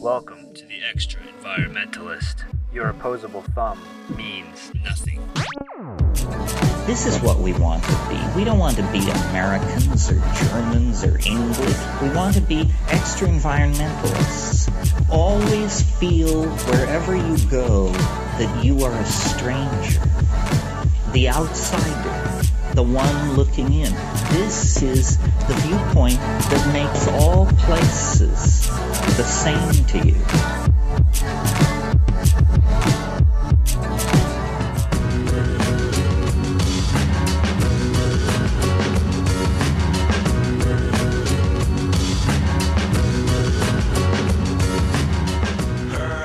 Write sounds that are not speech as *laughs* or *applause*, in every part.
Welcome to the Extra Environmentalist. Your opposable thumb means nothing. This is what we want to be. We don't want to be Americans or Germans or English. We want to be extra environmentalists. Always feel wherever you go that you are a stranger, the outsider, the one looking in. This is the viewpoint that makes all places the same to you.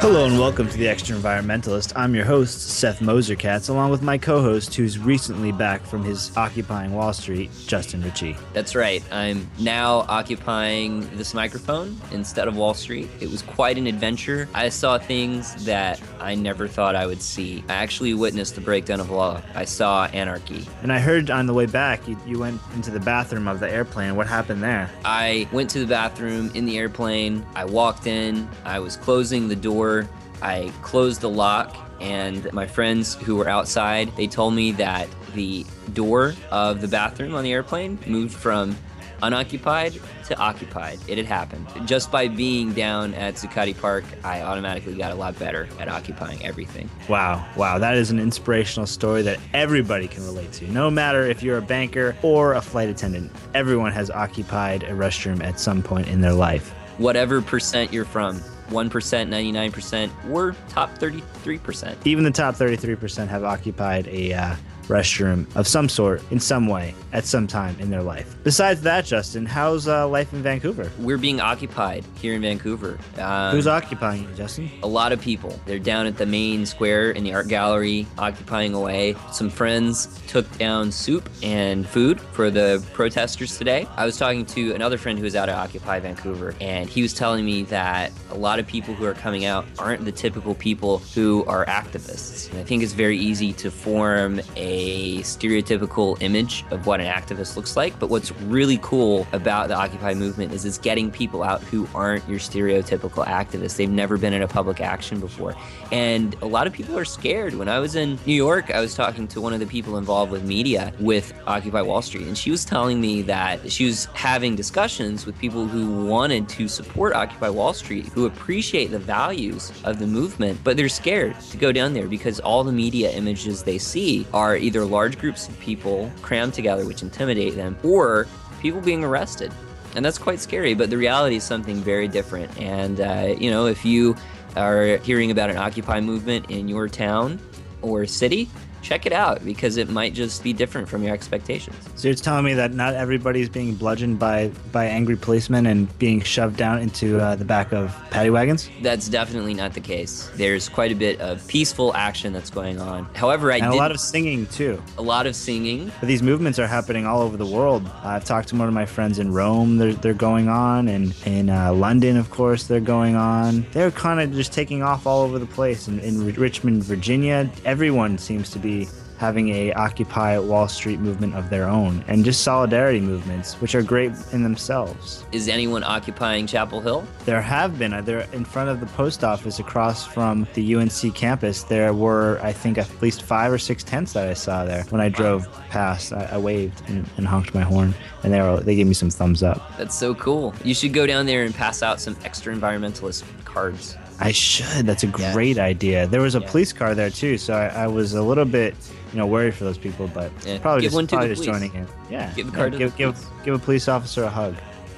Hello and welcome to the Extra Environmentalist. I'm your host, Seth Moserkatz, along with my co host, who's recently back from his Occupying Wall Street, Justin Ritchie. That's right. I'm now occupying this microphone instead of Wall Street. It was quite an adventure. I saw things that I never thought I would see. I actually witnessed the breakdown of law. I saw anarchy. And I heard on the way back you, you went into the bathroom of the airplane. What happened there? I went to the bathroom in the airplane. I walked in. I was closing the door. I closed the lock. And my friends who were outside, they told me that the door of the bathroom on the airplane moved from unoccupied to occupied. It had happened. Just by being down at Zuccotti Park, I automatically got a lot better at occupying everything. Wow, wow, that is an inspirational story that everybody can relate to. No matter if you're a banker or a flight attendant, everyone has occupied a restroom at some point in their life. Whatever percent you're from, 1%, 99%, or top 33%. Even the top 33% have occupied a uh, restroom of some sort in some way at some time in their life. Besides that, Justin, how's uh, life in Vancouver? We're being occupied here in Vancouver. Um, Who's occupying you, Justin? a lot of people. They're down at the main square in the art gallery, occupying away. Some friends took down soup and food for the protesters today. I was talking to another friend who was out at Occupy Vancouver, and he was telling me that a lot of people who are coming out aren't the typical people who are activists. And I think it's very easy to form a stereotypical image of what an activist looks like. But what's really cool about the Occupy movement is it's getting people out who aren't your stereotypical activists. They've never been in a public action before. And a lot of people are scared. When I was in New York, I was talking to one of the people involved with media with Occupy Wall Street, and she was telling me that she was having discussions with people who wanted to support Occupy Wall Street, who appreciate the values of the movement, but they're scared to go down there because all the media images they see are either large groups of people crammed together, which intimidate them, or people being arrested. And that's quite scary, but the reality is something very different. And, uh, you know, if you are hearing about an Occupy movement in your town or city, check it out because it might just be different from your expectations. So you're telling me that not everybody's being bludgeoned by by angry policemen and being shoved down into uh, the back of paddy wagons? That's definitely not the case. There's quite a bit of peaceful action that's going on. However, I And a lot of singing too. a lot of singing. But these movements are happening all over the world. I've talked to one of my friends in Rome. They're, they're going on, and in uh, London, of course, they're going on. They're kind of just taking off all over the place. In, in Richmond, Virginia, everyone seems to be having a Occupy Wall Street movement of their own, and just solidarity movements, which are great in themselves. Is anyone occupying Chapel Hill? There have been. uh, There in front of the post office across from the UNC campus. There were, I think, at least five or six tents that I saw there when I drove past. I, I waved and, and honked my horn, and they were they gave me some thumbs up. That's so cool. You should go down there and pass out some extra environmentalist cards. I should. That's a Yeah. great idea. There was a Yeah. police car there too, so I, I was a little bit, you know, worried for those people, but Yeah. probably Give just, probably just joining in. Yeah, Give yeah, car give, give, give a police officer a hug.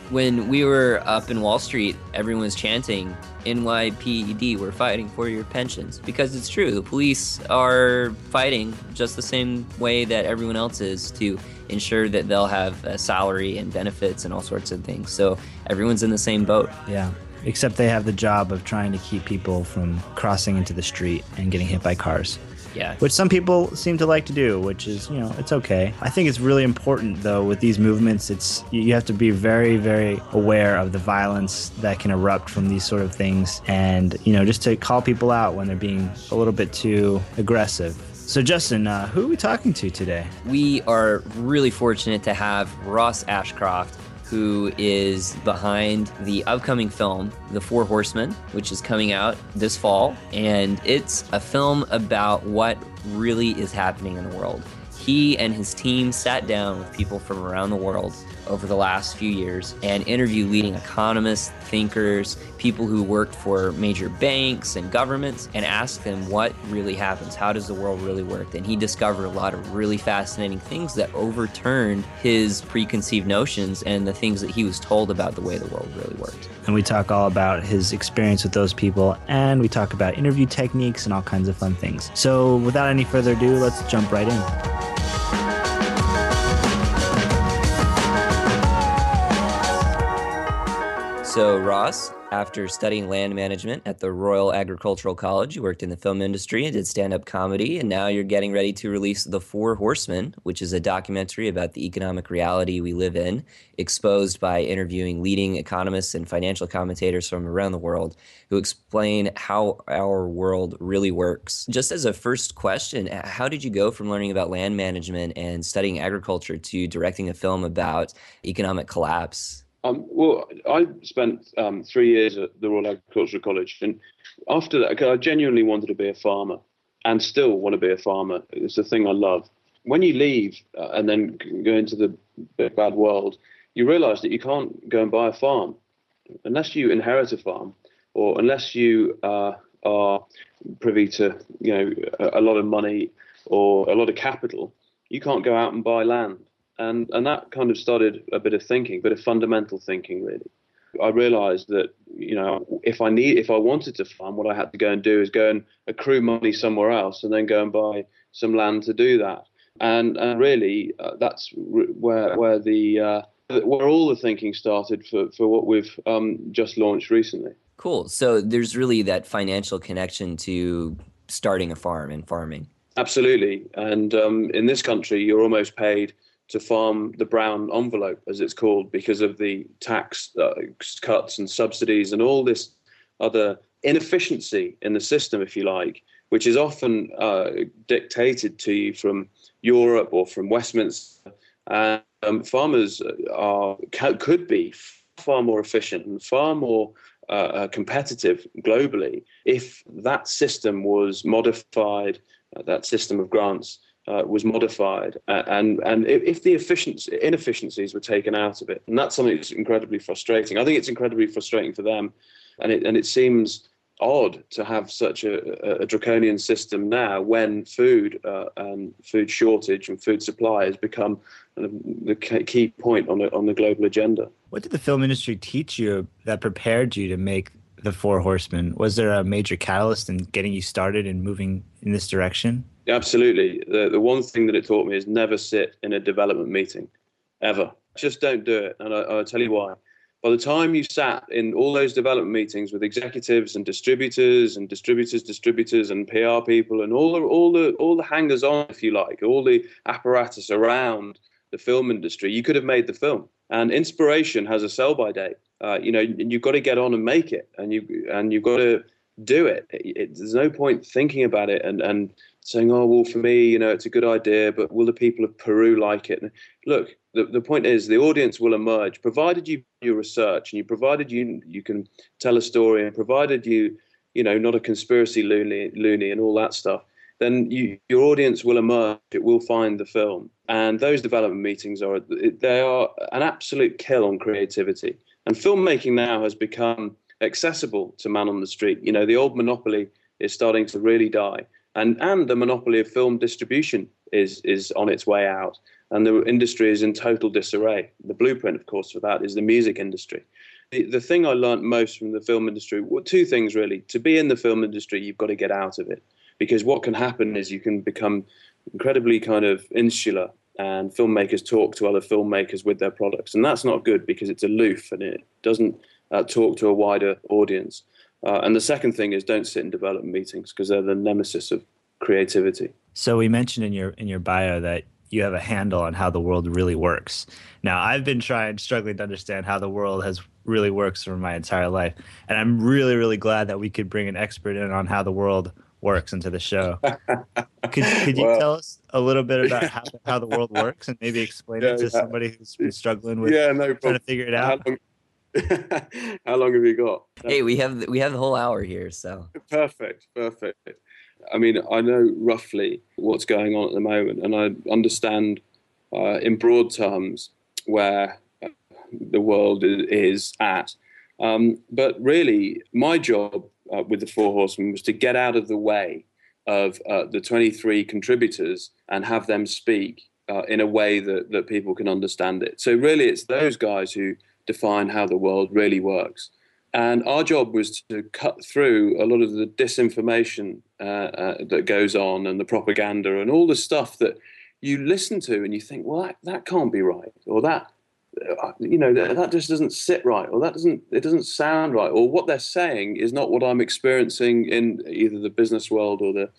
When we were up in Wall Street, everyone was chanting NYPD, we're fighting for your pensions. Because it's true, the police are fighting just the same way that everyone else is to ensure that they'll have a salary and benefits and all sorts of things. So everyone's in the same boat. Yeah. Except they have the job of trying to keep people from crossing into the street and getting hit by cars. Yeah. which some people seem to like to do, which is, you know, it's okay. I think it's really important though with these movements, it's you have to be very very aware of the violence that can erupt from these sort of things and, you know, just to call people out when they're being a little bit too aggressive. So, Justin, uh, who are we talking to today? We are really fortunate to have Ross Ashcroft, who is behind the upcoming film, The Four Horsemen, which is coming out this fall. And it's a film about what really is happening in the world. He and his team sat down with people from around the world over the last few years and interview leading economists, thinkers, people who worked for major banks and governments, and ask them what really happens. How does the world really work? And he discovered a lot of really fascinating things that overturned his preconceived notions and the things that he was told about the way the world really worked. And we talk all about his experience with those people, and we talk about interview techniques and all kinds of fun things. So, without any further ado, let's jump right in. So, Ross, after studying land management at the Royal Agricultural College, you worked in the film industry and did stand up comedy, and now you're getting ready to release The Four Horsemen, which is a documentary about the economic reality we live in, exposed by interviewing leading economists and financial commentators from around the world who explain how our world really works. Just as a first question, how did you go from learning about land management and studying agriculture to directing a film about economic collapse? Um, well, I spent um, three years at the Royal Agricultural College, and after that, I genuinely wanted to be a farmer, and still want to be a farmer. It's the thing I love. When you leave uh, and then go into the bad world, you realise that you can't go and buy a farm unless you inherit a farm, or unless you uh, are privy to you know a lot of money or a lot of capital. You can't go out and buy land and and that kind of started a bit of thinking, bit of fundamental thinking really. I realised that you know if I need if I wanted to farm, what I had to go and do is go and accrue money somewhere else, and then go and buy some land to do that. And, and really, uh, that's where where the uh, where all the thinking started for for what we've um, just launched recently. Cool. So there's really that financial connection to starting a farm and farming. Absolutely. And um, in this country, you're almost paid to farm the brown envelope, as it's called, because of the tax uh, cuts and subsidies and all this other inefficiency in the system, if you like, which is often uh, dictated to you from Europe or from Westminster. And um, farmers are could be far more efficient and far more uh, uh, competitive globally if that system was modified, uh, that system of grants uh, was modified, and and if the efficiency inefficiencies were taken out of it, and that's something that's incredibly frustrating. I think it's incredibly frustrating for them, and it and it seems odd to have such a, a draconian system now when food uh, and food shortage and food supply has become the key point on the on the global agenda. What did the film industry teach you that prepared you to make the Four Horsemen? Was there a major catalyst in getting you started and moving in this direction? Absolutely. The, the one thing that it taught me is never sit in a development meeting, ever. Just don't do it. And I, I'll tell you why. By the time you sat in all those development meetings with executives and distributors and distributors, distributors and PR people and all the all the all the hangers on, if you like, all the apparatus around the film industry, you could have made the film. And inspiration has a sell by date. Uh, you know, you've got to get on and make it, and you and you've got to do it. it, it there's no point thinking about it and and saying, "Oh, well, for me, you know, it's a good idea, but will the people of Peru like it?" Look, the, the point is, the audience will emerge, provided you your research and you provided you you can tell a story, and provided you, you know, not a conspiracy loony, loony and all that stuff. Then you, your audience will emerge. It will find the film, and those development meetings are they are an absolute kill on creativity. And filmmaking now has become accessible to man on the street. You know, the old monopoly is starting to really die and and the monopoly of film distribution is is on its way out, and the industry is in total disarray. The blueprint, of course, for that is the music industry. The, the thing I learned most from the film industry, well, two things really. To be in the film industry, you've got to get out of it, because what can happen is you can become incredibly kind of insular and filmmakers talk to other filmmakers with their products and that's not good because it's aloof and it doesn't uh, talk to a wider audience uh, and the second thing is don't sit in development meetings because they're the nemesis of creativity. So we mentioned in your in your bio that you have a handle on how the world really works. Now I've been trying struggling to understand how the world has really works for my entire life, and I'm really really glad that we could bring an expert in on how the world works into the show. *laughs* could could you Well- tell us a little bit about how, how the world works and maybe *laughs* explain Yeah, it to yeah. somebody who's been struggling with yeah, no trying to figure it How out? long, *laughs* how long have you got? Hey, we have we have the whole hour here, so Perfect, perfect. I mean, I know roughly what's going on at the moment, and I understand uh, in broad terms where uh, the world is at. Um, but really, my job uh, with the Four Horsemen was to get out of the way of uh, the 23 contributors and have them speak uh, in a way that, that people can understand it. So, really, it's those guys who define how the world really works. And our job was to cut through a lot of the disinformation uh, uh, that goes on and the propaganda and all the stuff that you listen to and you think, well, that, that can't be right, or that, uh, you know, that, that just doesn't sit right, or that doesn't, it doesn't sound right, or what they're saying is not what I'm experiencing in either the business world or the,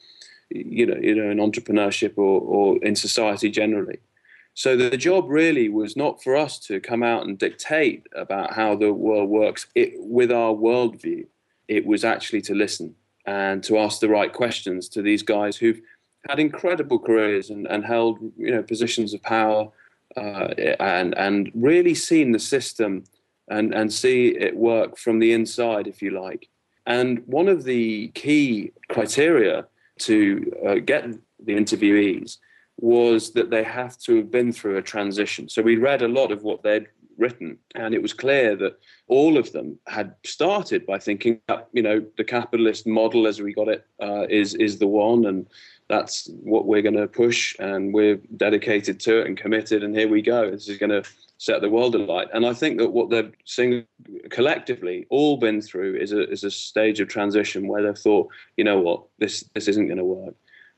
you know, you know, in entrepreneurship or, or in society generally. So the job really was not for us to come out and dictate about how the world works it, with our worldview. It was actually to listen and to ask the right questions to these guys who've had incredible careers and, and held you know positions of power uh, and and really seen the system and and see it work from the inside, if you like. And one of the key criteria to uh, get the interviewees was that they have to have been through a transition. So we read a lot of what they'd written, and it was clear that all of them had started by thinking that you know the capitalist model as we got it uh, is is the one, and that's what we're going to push, and we're dedicated to it and committed, and here we go. This is going to set the world alight. And I think that what they've sing collectively all been through is a is a stage of transition where they've thought, you know what, this this isn't going to work.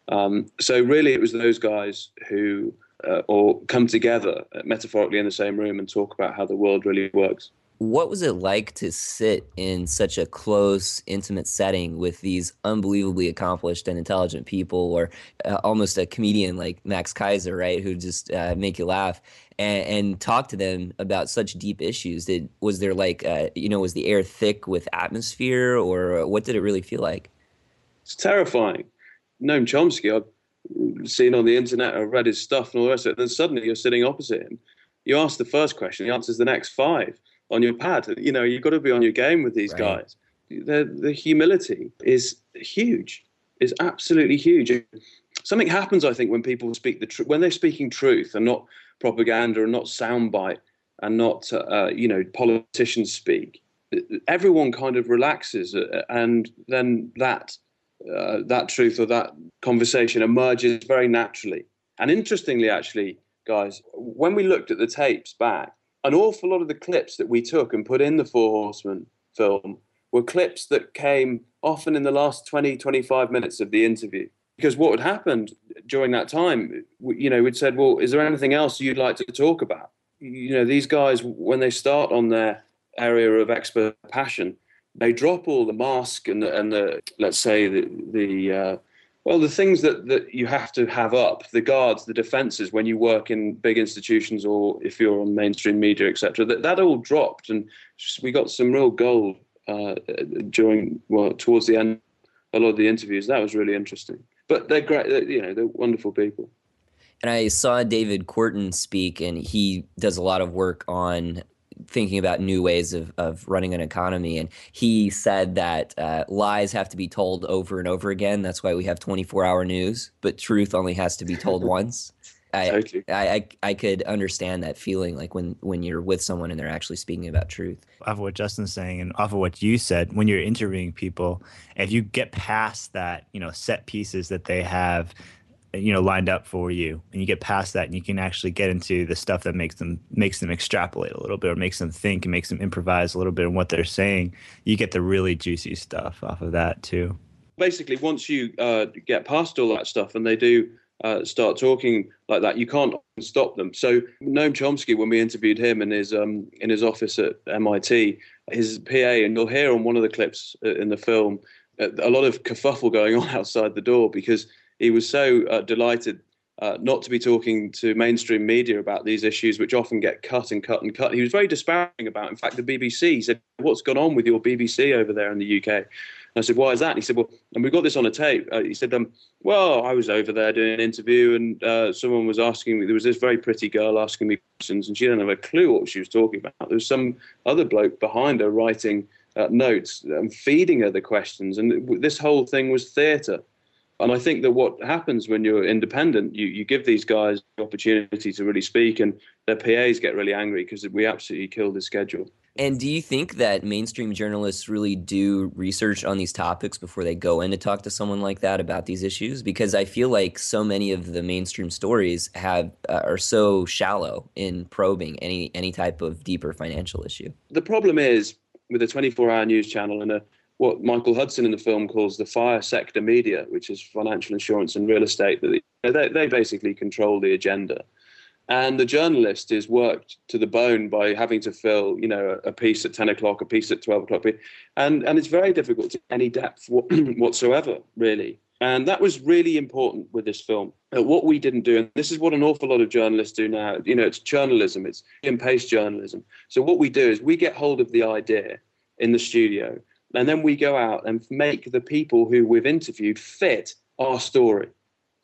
Um, so really, it was those guys who uh, or come together uh, metaphorically in the same room and talk about how the world really works. what was it like to sit in such a close, intimate setting with these unbelievably accomplished and intelligent people, or uh, almost a comedian like Max Keiser, right, who just uh, make you laugh, and, and talk to them about such deep issues? Did was there like, uh, you know, was the air thick with atmosphere, or what did it really feel like? It's terrifying. Noam Chomsky, I've seen on the internet, I've read his stuff and all the rest of it. Then suddenly you're sitting opposite him. You ask the first question, he answers the next five on your pad. You know, you've got to be on your game with these Right. guys. The, the humility is huge, is absolutely huge. Something happens, I think, when people speak the truth, when they're speaking truth and not propaganda and not soundbite and not, uh, you know, politicians speak. Everyone kind of relaxes, uh, and then that uh, that truth or that conversation emerges very naturally. And interestingly, actually, guys, when we looked at the tapes back, an awful lot of the clips that we took and put in the Four Horsemen film were clips that came often in the last 20, 25 minutes of the interview. Because what had happened during that time, you know, we'd said, well, is there anything else you'd like to talk about? You know, these guys, when they start on their area of expert passion, they drop all the mask and the, and the let's say the the uh, well the things that that you have to have up the guards the defenses when you work in big institutions or if you're on mainstream media etc that that all dropped. And we got some real gold uh, during well towards the end a lot of the interviews. That was really interesting. But they're great they're, you know they're wonderful people. And I saw David Korten speak, and he does a lot of work on thinking about new ways of, of running an economy. And he said that uh, lies have to be told over and over again. That's why we have 24 hour news, but truth only has to be told *laughs* once. I, totally I, I, I could understand that feeling like when, when you're with someone and they're actually speaking about truth. off of what Justin's saying and off of what you said, when you're interviewing people, if you get past that, you know, set pieces that they have, you know, lined up for you, and you get past that, and you can actually get into the stuff that makes them makes them extrapolate a little bit, or makes them think, and makes them improvise a little bit on what they're saying. You get the really juicy stuff off of that too. basically once you uh, get past all that stuff and they do uh, start talking like that, you can't stop them. So Noam Chomsky, when we interviewed him in his um, in his office at MIT, his PA, and you'll hear on one of the clips uh, in the film uh, a lot of kerfuffle going *laughs* on outside the door because he was so uh, delighted. Uh, not to be talking to mainstream media about these issues, which often get cut and cut and cut. He was very disparaging about. In fact, the BBC said, "What's gone on with your BBC over there in the UK?" I said, why is that? And he said, well, and we got this on a tape. Uh, he said, um, well, I was over there doing an interview and uh, someone was asking me, there was this very pretty girl asking me questions and she didn't have a clue what she was talking about. There was some other bloke behind her writing uh, notes and feeding her the questions. And this whole thing was theatre. And I think that what happens when you're independent, you, you give these guys the opportunity to really speak, and their PAs get really angry because we absolutely killed the schedule. And do you think that mainstream journalists really do research on these topics before they go in to talk to someone like that about these issues? Because I feel like so many of the mainstream stories have uh, are so shallow in probing any any type of deeper financial issue. The problem is with a 24-hour news channel and a what Michael Hudson in the film calls the fire sector media, which is financial insurance and real estate. That they, they basically control the agenda. And the journalist is worked to the bone by having to fill you know a, piece at 10 o'clock a piece at 12 o'clock and and it's very difficult to any depth *clears throat* whatsoever really. And that was really important with this film. Uh, what we didn't do and this is what an awful lot of journalists do now you know it's journalism it's in paste journalism. So what we do is we get hold of the idea in the studio and then we go out and make the people who we've interviewed fit our story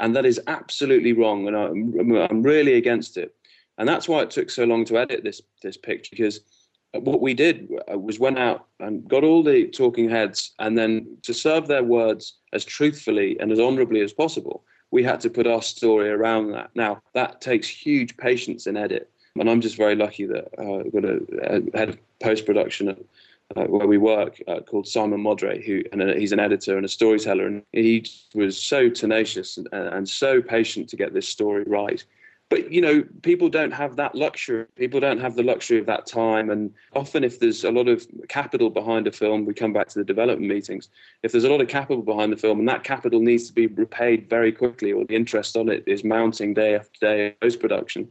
and that is absolutely wrong, and I'm, I'm really against it. And that's why it took so long to edit this this picture because what we did was went out and got all the talking heads, and then to serve their words as truthfully and as honourably as possible, we had to put our story around that. Now that takes huge patience in edit, and I'm just very lucky that uh, I've got a, a head of post production uh, where we work uh, called Simon Modre, who and uh, he's an editor and a storyteller, and he was so tenacious and, and so patient to get this story right. But you know, people don't have that luxury. People don't have the luxury of that time. And often, if there's a lot of capital behind a film, we come back to the development meetings. If there's a lot of capital behind the film, and that capital needs to be repaid very quickly, or the interest on it is mounting day after day post production,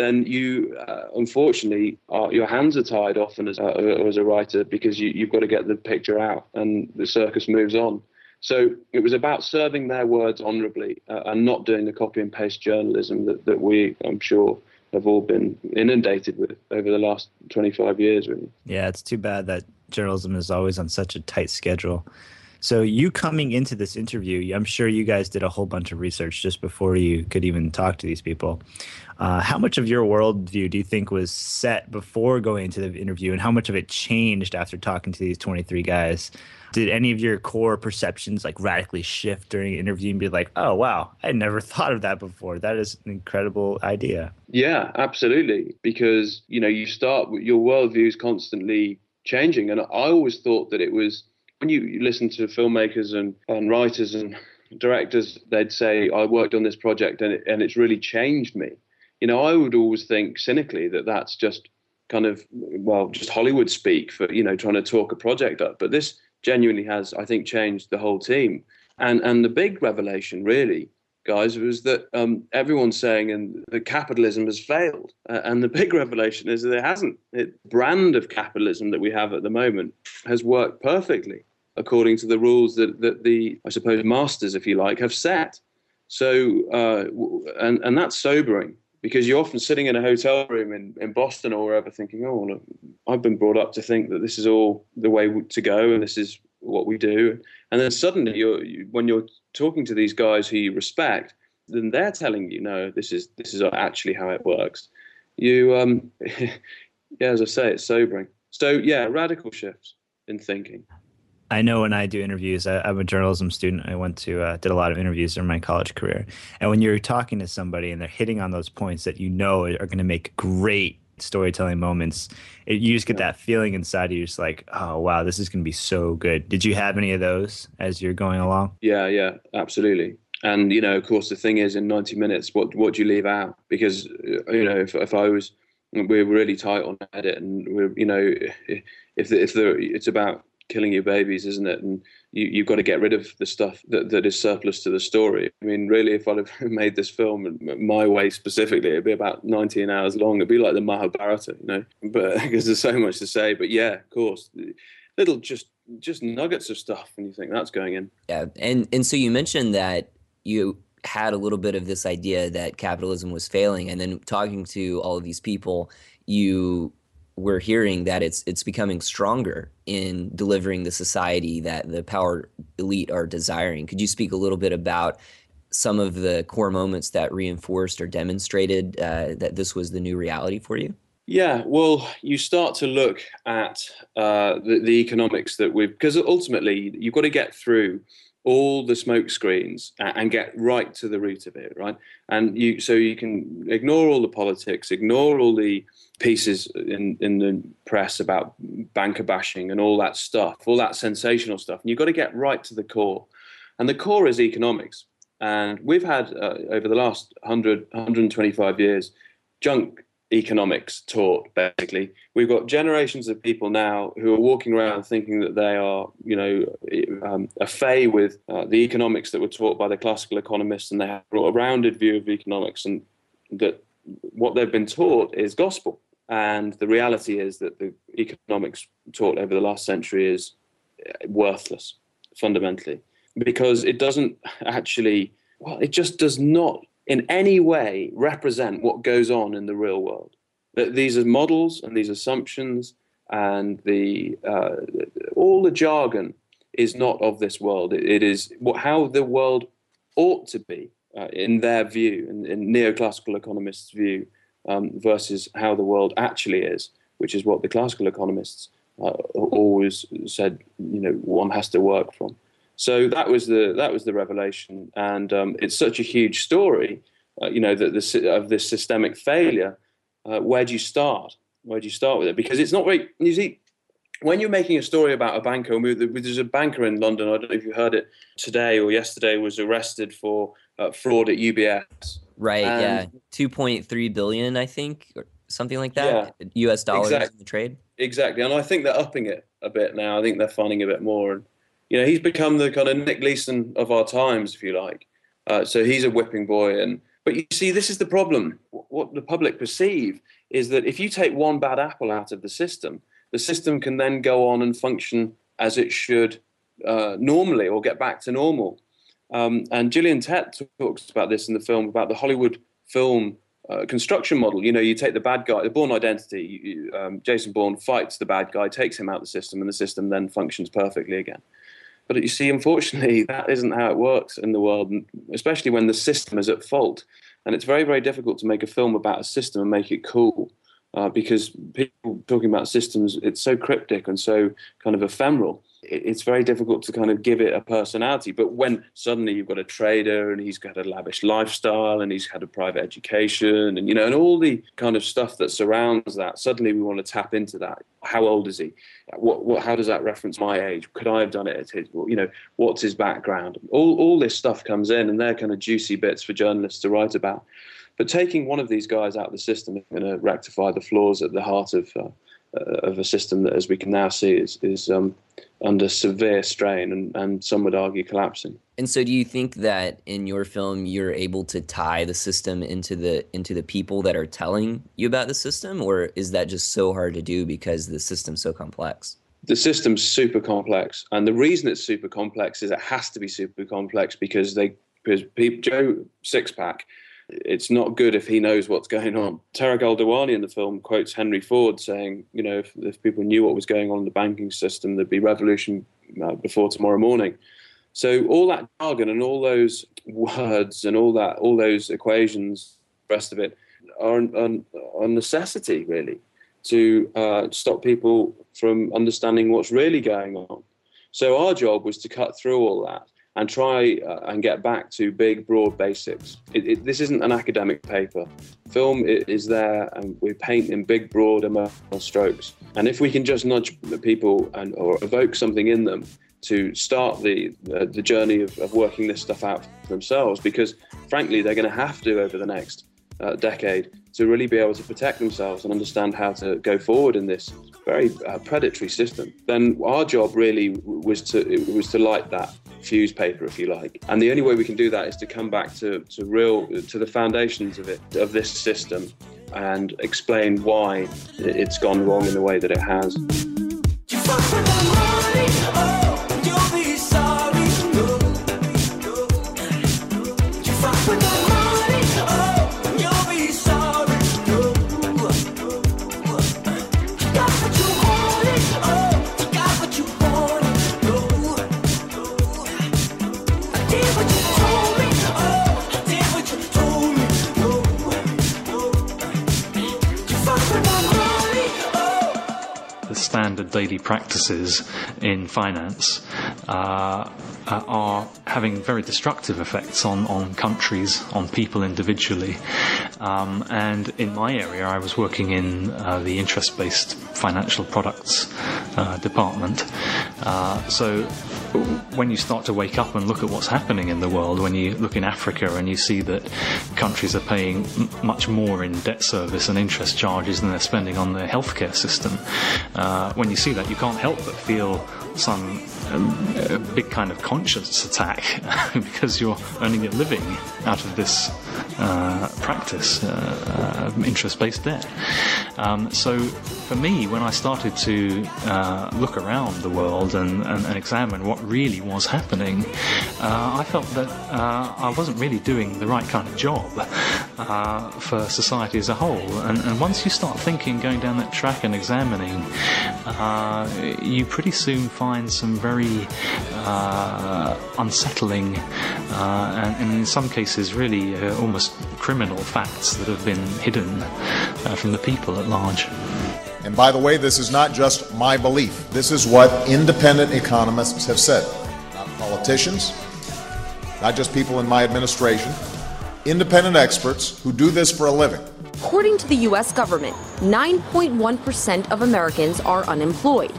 then you uh, unfortunately are, your hands are tied often as, uh, as a writer because you, you've got to get the picture out and the circus moves on. So it was about serving their words honourably uh, and not doing the copy and paste journalism that, that we, I'm sure, have all been inundated with over the last 25 years, really. Yeah, it's too bad that journalism is always on such a tight schedule. So you coming into this interview, I'm sure you guys did a whole bunch of research just before you could even talk to these people. Uh, how much of your worldview do you think was set before going into the interview, and how much of it changed after talking to these 23 guys? Did any of your core perceptions like radically shift during an interview and be like, "Oh wow, I never *laughs* thought of that before. That is an incredible idea." Yeah, absolutely. Because you know, you start your worldview is constantly changing, and I always thought that it was when you, listen to filmmakers and, and writers and directors, they'd say, I worked on this project and, it, and it's really changed me. You know, I would always think cynically that that's just kind of, well, just Hollywood speak for, you know, trying to talk a project up. But this genuinely has, I think, changed the whole team. And, and the big revelation, really, guys, was that um, everyone's saying and that capitalism has failed. Uh, and the *laughs* big revelation is that it hasn't. The brand of capitalism that we have at the moment has worked perfectly according to the rules that, that the, I suppose, masters, if you like, have set. So, uh, and, and that's sobering because you're often sitting in a hotel room in, in Boston or wherever thinking, oh, look, I've been brought up to think that this is all the way to go and this is what we do. And then suddenly, you're, you, when you're talking to these guys who you respect, then they're telling you, no, this is this is actually how it works. You, um, *laughs* yeah, as I say, it's sobering. So yeah, radical shifts in thinking. I know when I do interviews, I, am a journalism student. I went to uh, did a lot of interviews during my college career, and when you're talking to somebody and they're hitting on those points that you know are going to make great storytelling moments, it, you just get that feeling inside of you, just like, oh wow, this is going to be so good. Did you have any of those as you're going along? Yeah, yeah, absolutely. And you know, of course, the thing is, in 90 minutes, what what do you leave out? Because uh, you know, if if I was, we're really tight on edit, and we're you know, if the, if the it's about killing your babies, isn't it? And you, you've got to get rid of the stuff that, that is surplus to the story. I mean, really, if I'd have *laughs* made this film my way specifically, it'd be about 19 hours long. It'd be like the Mahabharata, you know, *laughs* but because there's so much to say. But yeah, of course, little just just nuggets of stuff, and you think that's going in. Yeah, and and so you mentioned that you had a little bit of this idea that capitalism was failing, and then talking to all of these people, you we're hearing that it's it's becoming stronger in delivering the society that the power elite are desiring. Could you speak a little bit about some of the core moments that reinforced or demonstrated uh, that this was the new reality for you? Yeah, well, you start to look at uh, the, the economics that we've because ultimately you've got to get through all the smoke screens and get right to the root of it, right? And you so you can ignore all the politics, ignore all the pieces in in the press about banker bashing and all that stuff, all that sensational stuff, and you've got to get right to the core. And the core is economics. And we've had uh, over the last 100, 125 years, junk economics taught basically. We've got generations of people now who are walking around thinking that they are you know um, a fay with uh, the economics that were taught by the classical economists and they have a rounded view of economics and that what they've been taught is gospel. And the reality is that the economics taught over the last century is uh, worthless fundamentally. Because it doesn't actually well it just does not in any way represent what goes on in the real world. That these are models and these assumptions and the uh, all the jargon is not of this world. it, it is what, how the world ought to be uh, in their view, in, in neoclassical economists' view, um, versus how the world actually is, which is what the classical economists uh, always said. You know, one has to work from. So that was the that was the revelation, and um, it's such a huge story, uh, you know, that the, of this systemic failure. Uh, where do you start? Where do you start with it? Because it's not very. You see, when you're making a story about a banker, there's a banker in London. I don't know if you heard it today or yesterday was arrested for uh, fraud at UBS. Right. And yeah. Two point three billion, I think, or something like that. Yeah, U.S. dollars exactly. in the trade. Exactly, and I think they're upping it a bit now. I think they're finding a bit more. And you know, he's become the kind of Nick Leeson of our times, if you like. Uh, so he's a whipping boy, and but you see, this is the problem. What the public perceive is that if you take one bad apple out of the system, the system can then go on and function as it should uh, normally or get back to normal. Um, and Gillian Tett talks about this in the film about the Hollywood film uh, construction model. You know, you take the bad guy, the Bourne Identity. You, um, Jason Bourne fights the bad guy, takes him out of the system, and the system then functions perfectly again. But you see, unfortunately, *laughs* that isn't how it works in the world, especially when the system is at fault. And it's very, very difficult to make a film about a system and make it cool. Uh, because people talking about systems, it's so cryptic and so kind of ephemeral it's very difficult to kind of give it a personality. But when suddenly you've got a trader and he's got a lavish lifestyle and he's had a private education and you know and all the kind of stuff that surrounds that, suddenly we want to tap into that. How old is he? What, what how does that reference my age? Could I have done it at his? You know, what's his background? All all this stuff comes in, and they're kind of juicy bits for journalists to write about. But taking one of these guys out of the system is going to rectify the flaws at the heart of. Uh, of a system that, as we can now see, is, is um, under severe strain and, and some would argue collapsing. And so, do you think that in your film you're able to tie the system into the into the people that are telling you about the system, or is that just so hard to do because the system's so complex? The system's super complex, and the reason it's super complex is it has to be super complex because they because Joe Sixpack it's not good if he knows what's going on. Tarek El in the film quotes Henry Ford saying, you know, if, if people knew what was going on in the banking system, there'd be revolution uh, before tomorrow morning. So all that jargon and all those words and all that, all those equations, rest of it, are a necessity really to uh, stop people from understanding what's really going on. So our job was to cut through all that and try uh, and get back to big, broad basics. It, it, this isn't an academic paper. Film is there, and we paint in big, broad emotional strokes. And if we can just nudge the people and or evoke something in them to start the uh, the journey of, of working this stuff out for themselves, because frankly, they're going to have to over the next uh, decade to really be able to protect themselves and understand how to go forward in this very uh, predatory system. Then our job really was to was to light that fuse paper, if you like. And the only way we can do that is to come back to, to real to the foundations of it of this system and explain why it's gone wrong in the way that it has. Standard daily practices in finance uh, uh, are having very destructive effects on, on countries, on people individually. Um, and in my area, I was working in uh, the interest based financial products uh, department. Uh, so when you start to wake up and look at what's happening in the world, when you look in Africa and you see that countries are paying much more in debt service and interest charges than they're spending on their healthcare system, uh, when you see that, you can't help but feel some a big kind of conscience attack *laughs* because you're earning a living out of this uh, practice, uh, uh, interest-based debt. Um, so for me, when I started to uh, look around the world and, and, and, examine what really was happening, uh, I felt that uh, I wasn't really doing the right kind of job for society as a whole. And, and, once you start thinking, going down that track and examining, uh, you pretty soon find some very uh, unsettling uh, and, and, in some cases really almost criminal facts that have been hidden uh, from the people at large. And by the way, this is not just my belief. This is what independent economists have said. Not politicians, not just people in my administration, independent experts who do this for a living. According to the U.S. government, 9.1% of Americans are unemployed.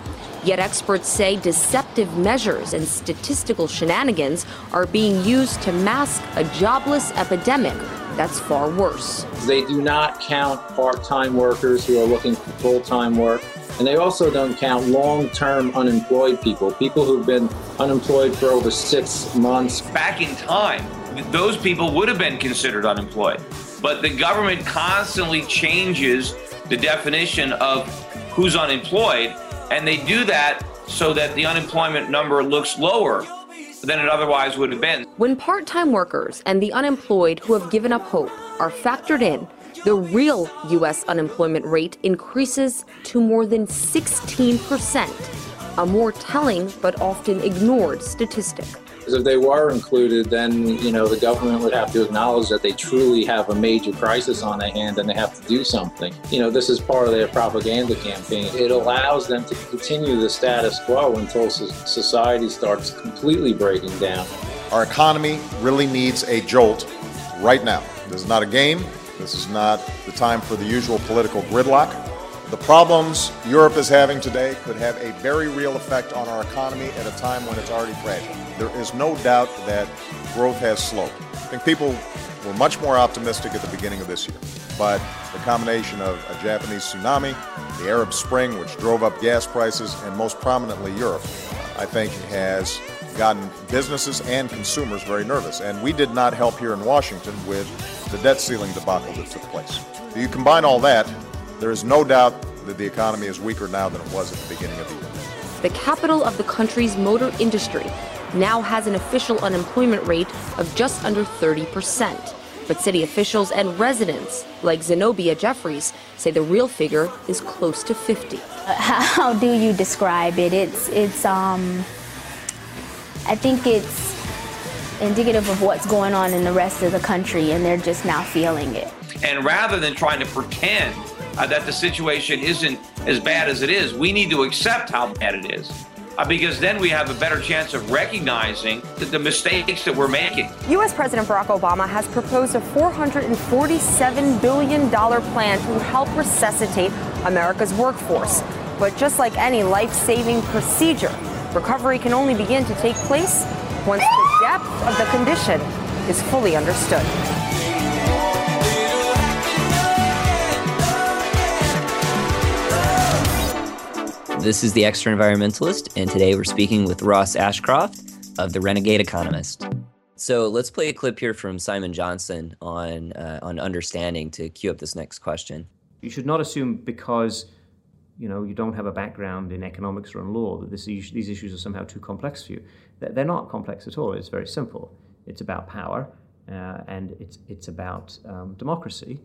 Yet experts say deceptive measures and statistical shenanigans are being used to mask a jobless epidemic that's far worse. They do not count part time workers who are looking for full time work. And they also don't count long term unemployed people, people who've been unemployed for over six months. Back in time, those people would have been considered unemployed. But the government constantly changes the definition of who's unemployed and they do that so that the unemployment number looks lower than it otherwise would have been. When part time workers and the unemployed who have given up hope are factored in, the real U.S. unemployment rate increases to more than 16%, a more telling but often ignored statistic. Because if they were included, then you know the government would have to acknowledge that they truly have a major crisis on their hand and they have to do something. You know, this is part of their propaganda campaign. It allows them to continue the status quo until society starts completely breaking down. Our economy really needs a jolt right now. This is not a game. This is not the time for the usual political gridlock. The problems Europe is having today could have a very real effect on our economy at a time when it's already fragile. There is no doubt that growth has slowed. I think people were much more optimistic at the beginning of this year, but the combination of a Japanese tsunami, the Arab Spring, which drove up gas prices, and most prominently Europe, I think has gotten businesses and consumers very nervous. And we did not help here in Washington with the debt ceiling debacle that took place. You combine all that, there is no doubt that the economy is weaker now than it was at the beginning of the year. The capital of the country's motor industry now has an official unemployment rate of just under 30%. But city officials and residents, like Zenobia Jeffries, say the real figure is close to 50. *laughs* How do you describe it? It's, it's, um, I think it's indicative of what's going on in the rest of the country, and they're just now feeling it. And rather than trying to pretend uh, that the situation isn't as bad as it is. We need to accept how bad it is. Uh, because then we have a better chance of recognizing the, the mistakes that we're making. U.S. President Barack Obama has proposed a $447 billion plan to help resuscitate America's workforce. But just like any life saving procedure, recovery can only begin to take place once the depth of the condition is fully understood. This is the Extra Environmentalist, and today we're speaking with Ross Ashcroft of the Renegade Economist. So let's play a clip here from Simon Johnson on uh, on understanding to cue up this next question. You should not assume because you know you don't have a background in economics or in law that this, these issues are somehow too complex for you. They're not complex at all. It's very simple. It's about power, uh, and it's it's about um, democracy,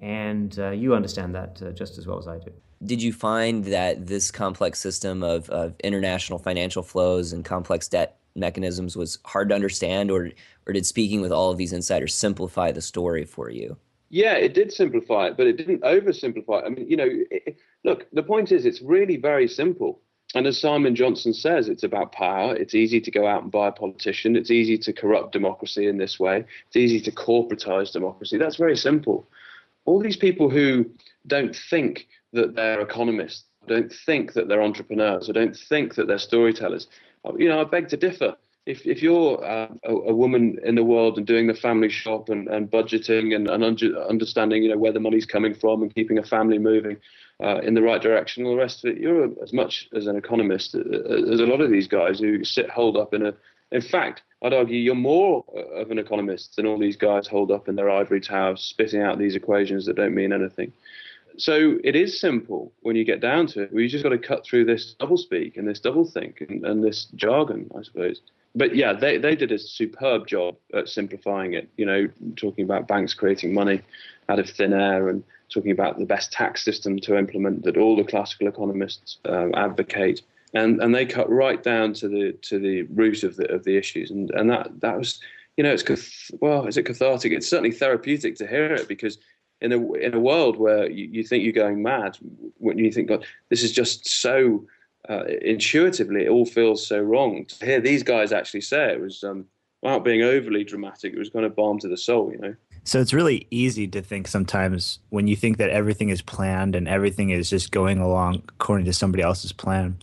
and uh, you understand that uh, just as well as I do did you find that this complex system of, of international financial flows and complex debt mechanisms was hard to understand or or did speaking with all of these insiders simplify the story for you Yeah, it did simplify it, but it didn't oversimplify it. I mean, you know, it, look, the point is, it's really very simple. And as Simon Johnson says, it's about power. It's easy to go out and buy a politician. It's easy to corrupt democracy in this way. It's easy to corporatize democracy. That's very simple. All these people who don't think that they're economists, I don't think that they're entrepreneurs, or don't think that they're storytellers, you know, I beg to differ if if you're uh, a, a, woman in the world and doing the family shop and, and budgeting and, and understanding you know where the money's coming from and keeping a family moving uh, in the right direction, all the rest of it, you're as much as an economist uh, as a lot of these guys who sit holed up in a. In fact, I'd argue you're more of an economist than all these guys holed up in their ivory towers, spitting out these equations that don't mean anything. So it is simple when you get down to it. We just got to cut through this double speak and this double think and, and this jargon, I suppose but yeah, they, they did a superb job at simplifying it. You know, talking about banks creating money out of thin air and talking about the best tax system to implement that all the classical economists uh, advocate. And and they cut right down to the to the root of the of the issues. And and that that was, you know, it's well, is it cathartic? It's certainly therapeutic to hear it because in a in a world where you, you think you're going mad, when you think, God, this is just so uh, intuitively it all feels so wrong. To hear these guys actually say it was, um, without being overly dramatic, it was kind of balm to the soul, you know. So it's really easy to think sometimes when you think that everything is planned and everything is just going along according to somebody else's plan.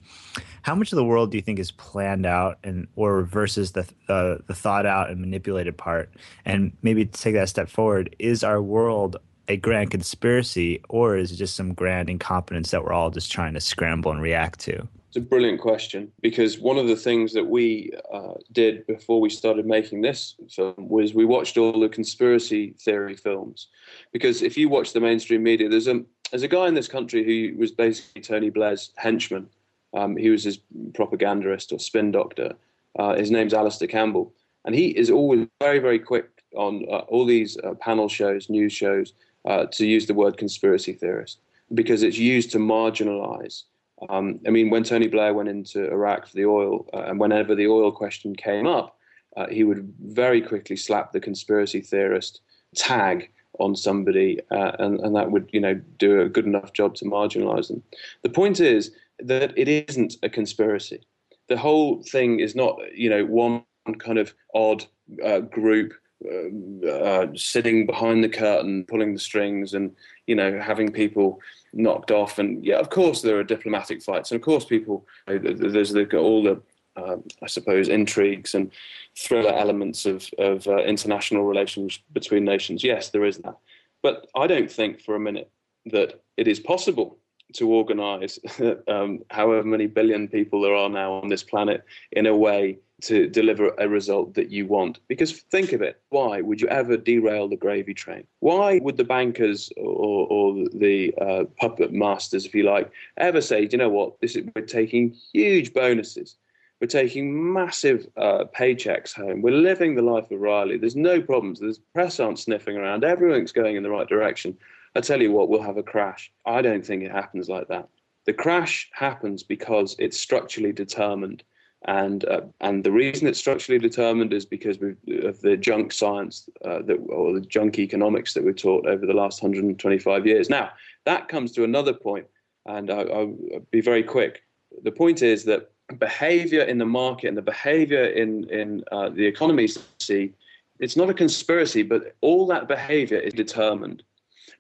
How much of the world do you think is planned out and or versus the uh, the thought out and manipulated part? And maybe take that step forward, is our world a grand conspiracy or is it just some grand incompetence that we're all just trying to scramble and react to? It's a brilliant question because one of the things that we uh, did before we started making this film was we watched all the conspiracy theory films. Because if you watch the mainstream media, there's a there's a guy in this country who was basically Tony Blair's henchman. Um, he was his propagandist or spin doctor. Uh, his name's Alastair Campbell, and he is always very very quick on uh, all these uh, panel shows, news shows, uh, to use the word conspiracy theorist because it's used to marginalize. Um, I mean, when Tony Blair went into Iraq for the oil, uh, and whenever the oil question came up, uh, he would very quickly slap the conspiracy theorist tag on somebody, uh, and, and that would, you know, do a good enough job to marginalize them. The point is that it isn't a conspiracy. The whole thing is not, you know, one kind of odd uh, group uh, sitting behind the curtain, pulling the strings, and you know having people knocked off. And yeah, of course there are diplomatic fights, and of course people there's the, all the uh, I suppose intrigues and thriller elements of of uh, international relations between nations. Yes, there is that, but I don't think for a minute that it is possible to organize *laughs* um, however many billion people there are now on this planet in a way to deliver a result that you want. Because think of it, why would you ever derail the gravy train? Why would the bankers or, or the uh, puppet masters, if you like, ever say, you know what, this is, we're taking huge bonuses. We're taking massive uh, paychecks home. We're living the life of Riley. There's no problems. The press aren't sniffing around. Everything's going in the right direction. I tell you what, we'll have a crash. I don't think it happens like that. The crash happens because it's structurally determined and uh, and the reason it's structurally determined is because of the junk science uh, that or the junk economics that we're taught over the last 125 years. Now that comes to another point, and I, will be very quick. The point is that behavior in the market and the behavior in in uh, the economy see it's not a conspiracy, but all that behavior is determined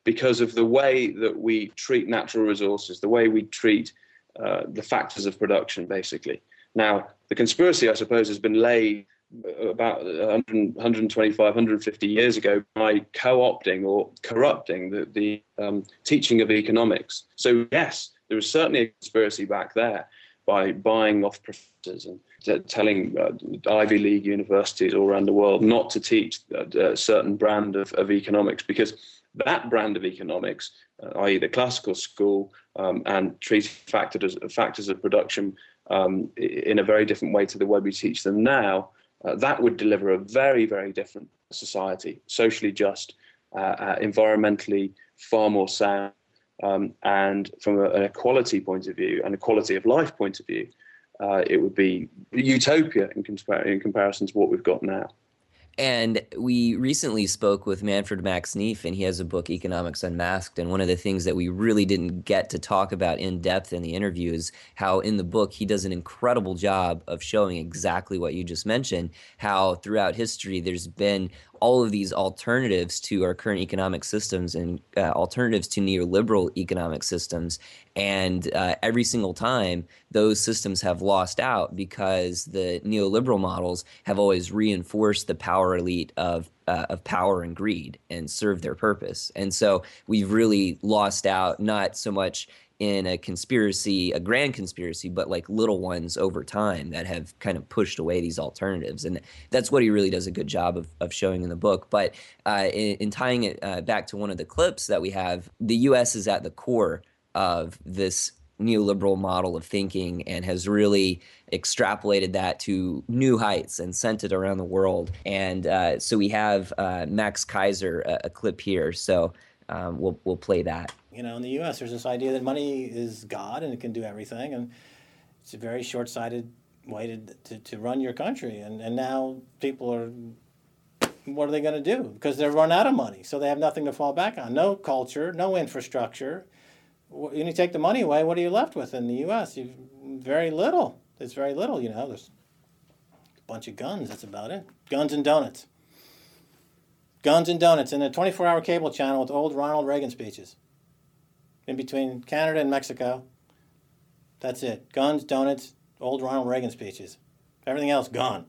because of the way that we treat natural resources, the way we treat uh, the factors of production, basically. Now, the conspiracy, I suppose, has been laid about 100, 125, 150 years ago by co-opting or corrupting the, the um, teaching of economics. So yes, there was certainly a conspiracy back there by buying off professors and t- telling uh, Ivy League universities all around the world not to teach a, a certain brand of, of economics because that brand of economics, uh, i.e., the classical school, um, and treating factors, factors of production um, in a very different way to the way we teach them now, uh, that would deliver a very, very different society, socially just, uh, uh, environmentally far more sound, um, and from a, an equality point of view and a quality of life point of view, uh, it would be utopia in, in comparison to what we've got now. And we recently spoke with Manfred Max Neef, and he has a book, Economics Unmasked. And one of the things that we really didn't get to talk about in depth in the interview is how, in the book, he does an incredible job of showing exactly what you just mentioned how throughout history there's been all of these alternatives to our current economic systems and uh, alternatives to neoliberal economic systems. And uh, every single time, those systems have lost out because the neoliberal models have always reinforced the power elite of uh, of power and greed and served their purpose. And so we've really lost out not so much in a conspiracy, a grand conspiracy, but like little ones over time that have kind of pushed away these alternatives. And that's what he really does a good job of, of showing in the book. But uh, in, in, tying it uh, back to one of the clips that we have, the US is at the core of this neoliberal model of thinking and has really extrapolated that to new heights and sent it around the world. And uh, so we have uh, Max Keiser, a, a clip here. So um, we'll, we'll play that. You know, in the U.S., there's this idea that money is God and it can do everything, and it's a very short-sighted way to, to, to run your country. And, and now people are, what are they going to do? Because they're run out of money, so they have nothing to fall back on. No culture, no infrastructure. When you take the money away, what are you left with in the U.S.? You've very little. There's very little. You know, there's a bunch of guns. That's about it. Guns and donuts. Guns and donuts in a 24-hour cable channel with old Ronald Reagan speeches in between Canada and Mexico. That's it. Guns, donuts, old Ronald Reagan speeches. Everything else gone.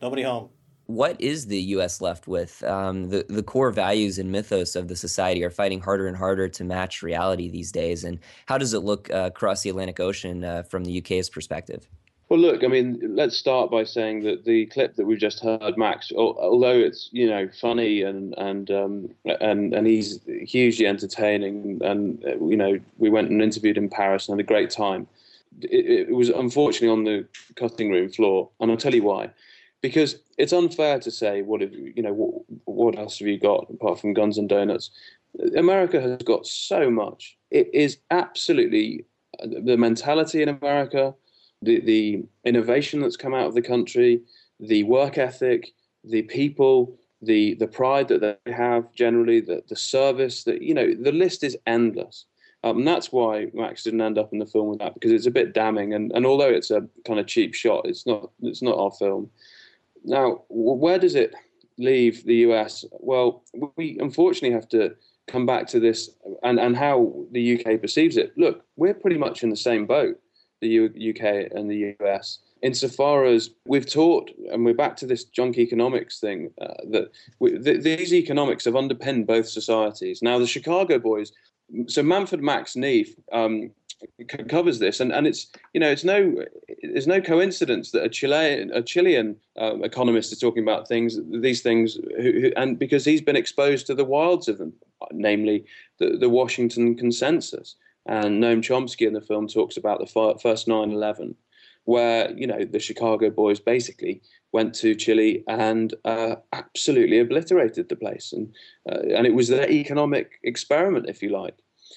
Nobody home. What is the U.S. left with? Um, the the core values and mythos of the society are fighting harder and harder to match reality these days. And how does it look uh, across the Atlantic Ocean uh, from the UK's perspective? Well, look, I mean, let's start by saying that the clip that we've just heard, Max, although it's you know funny and and um, and and he's hugely entertaining, and uh, you know we went and interviewed in Paris and had a great time. It, it was unfortunately on the cutting room floor, and I'll tell you why. Because it's unfair to say what have you know what, what else have you got apart from guns and donuts. America has got so much. It is absolutely uh, the mentality in America the, the innovation that's come out of the country, the work ethic, the people, the the pride that they have generally, the, the service, that you know, the list is endless. Um, and that's why Max didn't end up in the film with that because it's a bit damning. And, and although it's a kind of cheap shot, it's not it's not our film. Now, where does it leave the US? Well, we unfortunately have to come back to this and, and how the UK perceives it. Look, we're pretty much in the same boat the U- UK and the US. Insofar as we've taught, and we're back to this junk economics thing, uh, that we, th- these economics have underpinned both societies. Now, the Chicago boys, so Manfred Max Neef um, c- covers this, and, and it's you know it's no there's no coincidence that a Chilean a Chilean um, economist is talking about things these things, who, who, and because he's been exposed to the wilds of them, namely the, the Washington Consensus. And Noam Chomsky in the film talks about the first 9 11, where, you know, the Chicago boys basically went to Chile and uh, absolutely obliterated the place. And, uh, and it was their economic experiment, if you like.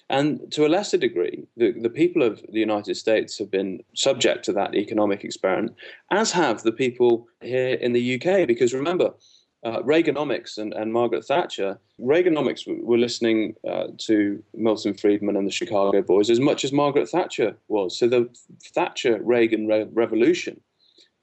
And to a lesser degree, the, the people of the United States have been subject to that economic experiment, as have the people here in the UK. Because remember, uh, Reaganomics and, and Margaret Thatcher, Reaganomics were listening uh, to Milton Friedman and the Chicago Boys as much as Margaret Thatcher was. So the Thatcher Reagan re- revolution,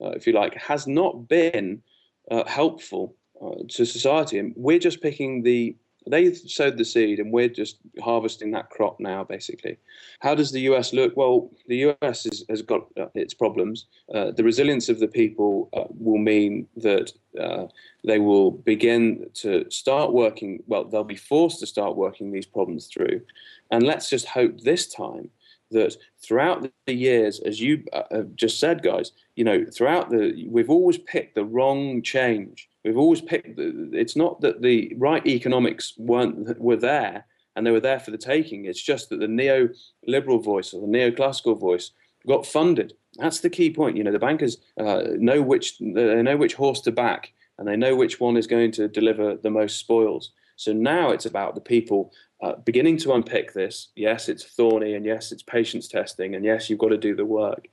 uh, if you like, has not been uh, helpful uh, to society. And we're just picking the they sowed the seed and we're just harvesting that crop now basically. How does the us look? Well the us is, has got uh, its problems. Uh, the resilience of the people uh, will mean that uh, they will begin to start working well they'll be forced to start working these problems through. And let's just hope this time that throughout the years, as you uh, have just said, guys, you know, throughout the, we've always picked the wrong change. We've always picked. It's not that the right economics weren't were there and they were there for the taking. It's just that the neoliberal voice or the neoclassical voice got funded. That's the key point. You know, the bankers uh, know which they know which horse to back, and they know which one is going to deliver the most spoils. So now it's about the people uh, beginning to unpick this. Yes, it's thorny, and yes, it's patience testing, and yes, you've got to do the work.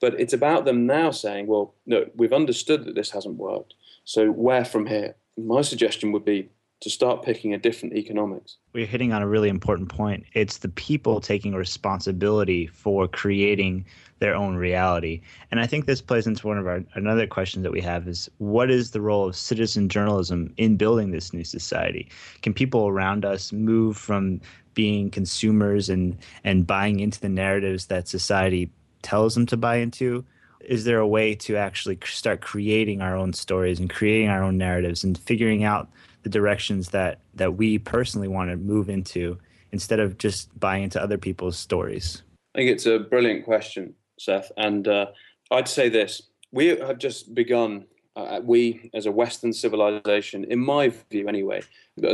But it's about them now saying, well, no, we've understood that this hasn't worked. So, where from here? My suggestion would be to start picking a different economics. We're hitting on a really important point. It's the people taking responsibility for creating their own reality. And I think this plays into one of our another question that we have is what is the role of citizen journalism in building this new society? Can people around us move from being consumers and and buying into the narratives that society tells them to buy into is there a way to actually start creating our own stories and creating our own narratives and figuring out the directions that that we personally want to move into instead of just buying into other people's stories? I think it's a brilliant question seth. And uh, i'd say this. We have just begun uh, we as a western civilization in my view anyway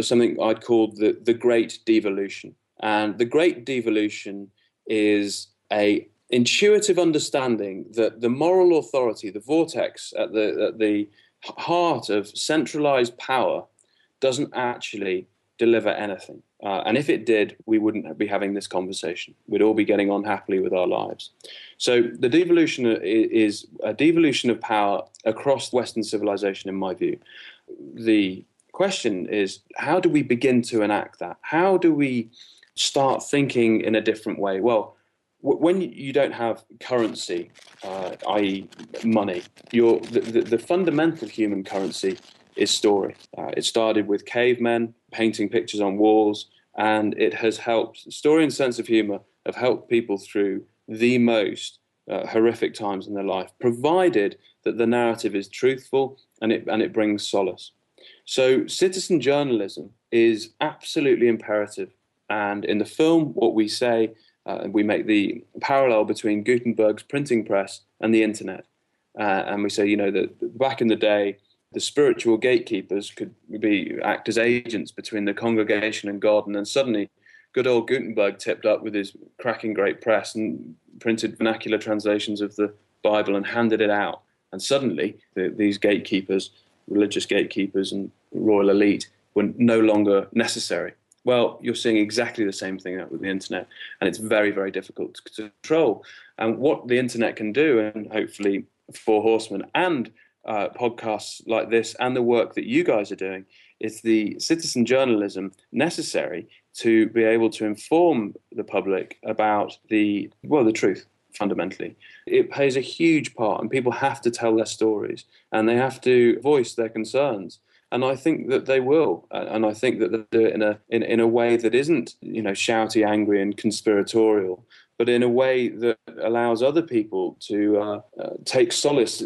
something i'd call the, the great devolution. And the great devolution is a intuitive understanding that the moral authority, the vortex at the, at the heart of centralized power, doesn't actually deliver anything. Uh, and if it did, we wouldn't be having this conversation. We'd all be getting on happily with our lives. So the devolution is a devolution of power across Western civilization, in my view. The question is, how do we begin to enact that? How do we start thinking in a different way? Well, when you don't have currency, uh, i.e., money, your the, the, the, fundamental human currency is story. Uh, it started with cavemen painting pictures on walls, and it has helped. Story and sense of humor have helped people through the most uh, horrific times in their life, provided that the narrative is truthful and it and it brings solace. So, citizen journalism is absolutely imperative. And in the film, what we say uh, we make the parallel between Gutenberg's printing press and the internet. Uh, and we say, you know, that back in the day, the spiritual gatekeepers could be act as agents between the congregation and God, and then suddenly, good old Gutenberg tipped up with his cracking great press and printed vernacular translations of the Bible and handed it out. And suddenly, the, these gatekeepers, religious gatekeepers, and royal elite were no longer necessary. Well, you're seeing exactly the same thing with the internet, and it's very, very difficult to control. And what the internet can do, and hopefully Four Horsemen and uh, podcasts like this, and the work that you guys are doing, is the citizen journalism necessary to be able to inform the public about the well, the truth fundamentally. It plays a huge part, and people have to tell their stories and they have to voice their concerns and I think that they will, and I think that they'll do it in a in, in a way that isn't you know shouty, angry, and conspiratorial, but in a way that allows other people to uh, uh, take solace.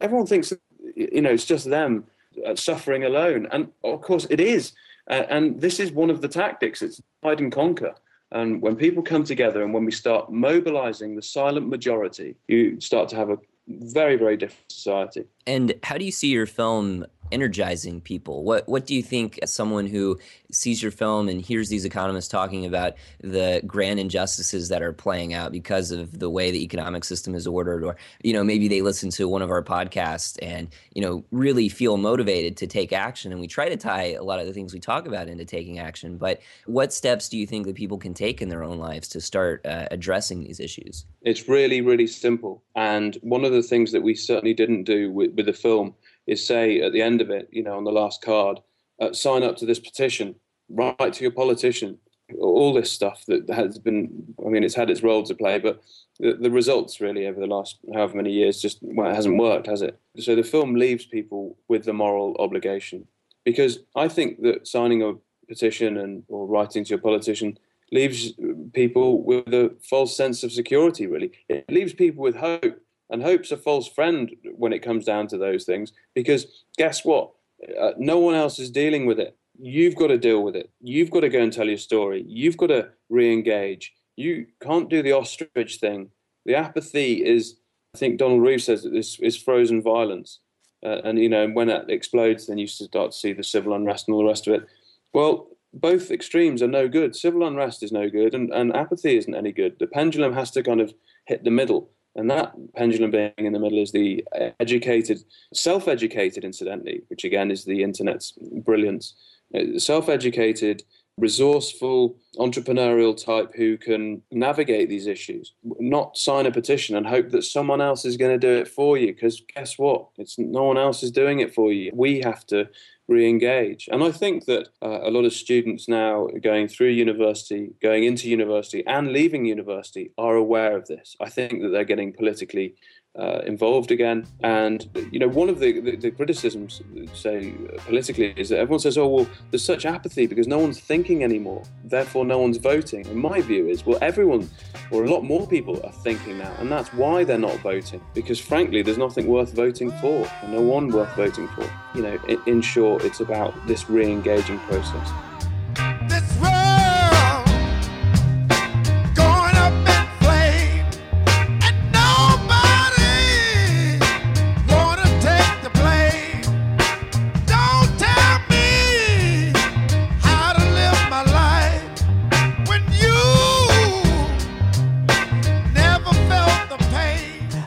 Everyone thinks you know it's just them uh, suffering alone, and of course it is. and this is one of the tactics. It's divide and conquer. And when people come together and when we start mobilizing the silent majority, you start to have a very, very different society. And how do you see your film energizing people? What what do you think as someone who sees your film and hears these economists talking about the grand injustices that are playing out because of the way the economic system is ordered or you know maybe they listen to one of our podcasts and you know really feel motivated to take action and we try to tie a lot of the things we talk about into taking action but what steps do you think that people can take in their own lives to start uh, addressing these issues it's really really simple and one of the things that we certainly didn't do with, with the film is say at the end of it, you know, on the last card, uh, sign up to this petition, write to your politician, all this stuff that has been, I mean, it's had its role to play, but the, the results really over the last however many years just, well, it hasn't worked, has it? So the film leaves people with the moral obligation because I think that signing a petition and or writing to your politician leaves people with a false sense of security, really. It leaves people with hope and hope's a false friend when it comes down to those things because guess what? Uh, no one else is dealing with it. You've got to deal with it. You've got to go and tell your story. You've got to re engage. You can't do the ostrich thing. The apathy is, I think Donald Reeve says that this is frozen violence. Uh, and, you know, when that explodes, then you start to see the civil unrest and all the rest of it. Well, both extremes are no good. Civil unrest is no good, and, and apathy isn't any good. The pendulum has to kind of hit the middle. And that pendulum being in the middle is the educated, self educated, incidentally, which again is the internet's brilliance. Uh, self educated resourceful, entrepreneurial type who can navigate these issues, not sign a petition and hope that someone else is going to do it for you. Because guess what? It's no one else is doing it for you. We have to re-engage and i think that uh, a lot of students now going through university going into university and leaving university are aware of this i think that they're getting politically uh, involved again. And you know, one of the, the, the, criticisms, say politically, is that everyone says, "Oh, well, there's such apathy because no one's thinking anymore, therefore no one's voting." And my view is, well, everyone or a lot more people are thinking now, and that's why they're not voting. Because frankly, there's nothing worth voting for, and no one worth voting for. You know, in, in short, it's about this re-engaging process.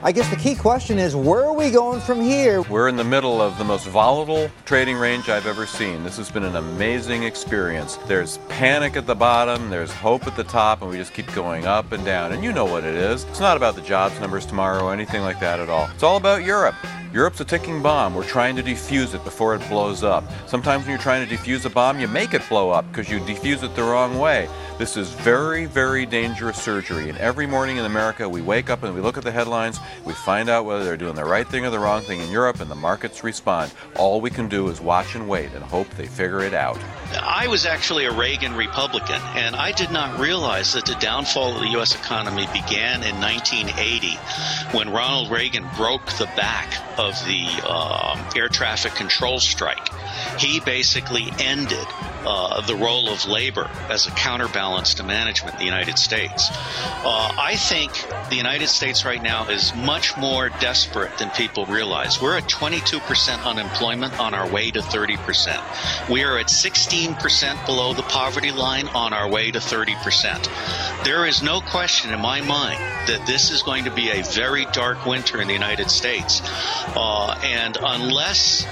I guess the key question is where are we going from here? We're in the middle of the most volatile trading range I've ever seen. This has been an amazing experience. There's panic at the bottom, there's hope at the top, and we just keep going up and down. And you know what it is. It's not about the jobs numbers tomorrow or anything like that at all. It's all about Europe. Europe's a ticking bomb. We're trying to defuse it before it blows up. Sometimes when you're trying to defuse a bomb, you make it blow up because you defuse it the wrong way. This is very, very dangerous surgery. And every morning in America, we wake up and we look at the headlines, we find out whether they're doing the right thing or the wrong thing in Europe, and the markets respond. All we can do is watch and wait and hope they figure it out. I was actually a Reagan Republican, and I did not realize that the downfall of the U.S. economy began in 1980 when Ronald Reagan broke the back of the uh, air traffic control strike. He basically ended uh, the role of labor as a counterbalance to management in the United States. Uh, I think the United States right now is much more desperate than people realize. We're at 22% unemployment on our way to 30%. We are at 16% below the poverty line on our way to 30%. There is no question in my mind that this is going to be a very dark winter in the United States. Uh, and unless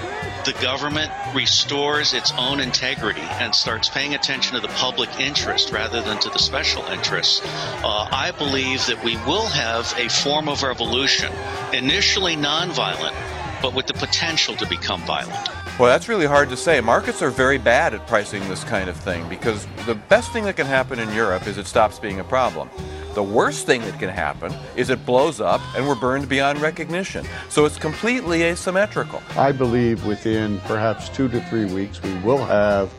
the government restores its own integrity and starts paying attention to the public interest rather than to the special interests, uh, I believe that we will have a form of revolution, initially nonviolent, but with the potential to become violent. Well, that's really hard to say. Markets are very bad at pricing this kind of thing because the best thing that can happen in Europe is it stops being a problem. The worst thing that can happen is it blows up and we're burned beyond recognition. So it's completely asymmetrical. I believe within perhaps two to three weeks we will have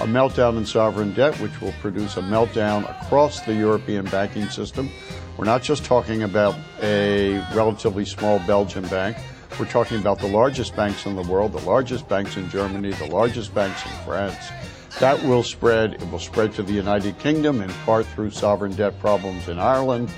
a meltdown in sovereign debt, which will produce a meltdown across the European banking system. We're not just talking about a relatively small Belgian bank. We're talking about the largest banks in the world, the largest banks in Germany, the largest banks in France. That will spread. It will spread to the United Kingdom, in part through sovereign debt problems in Ireland.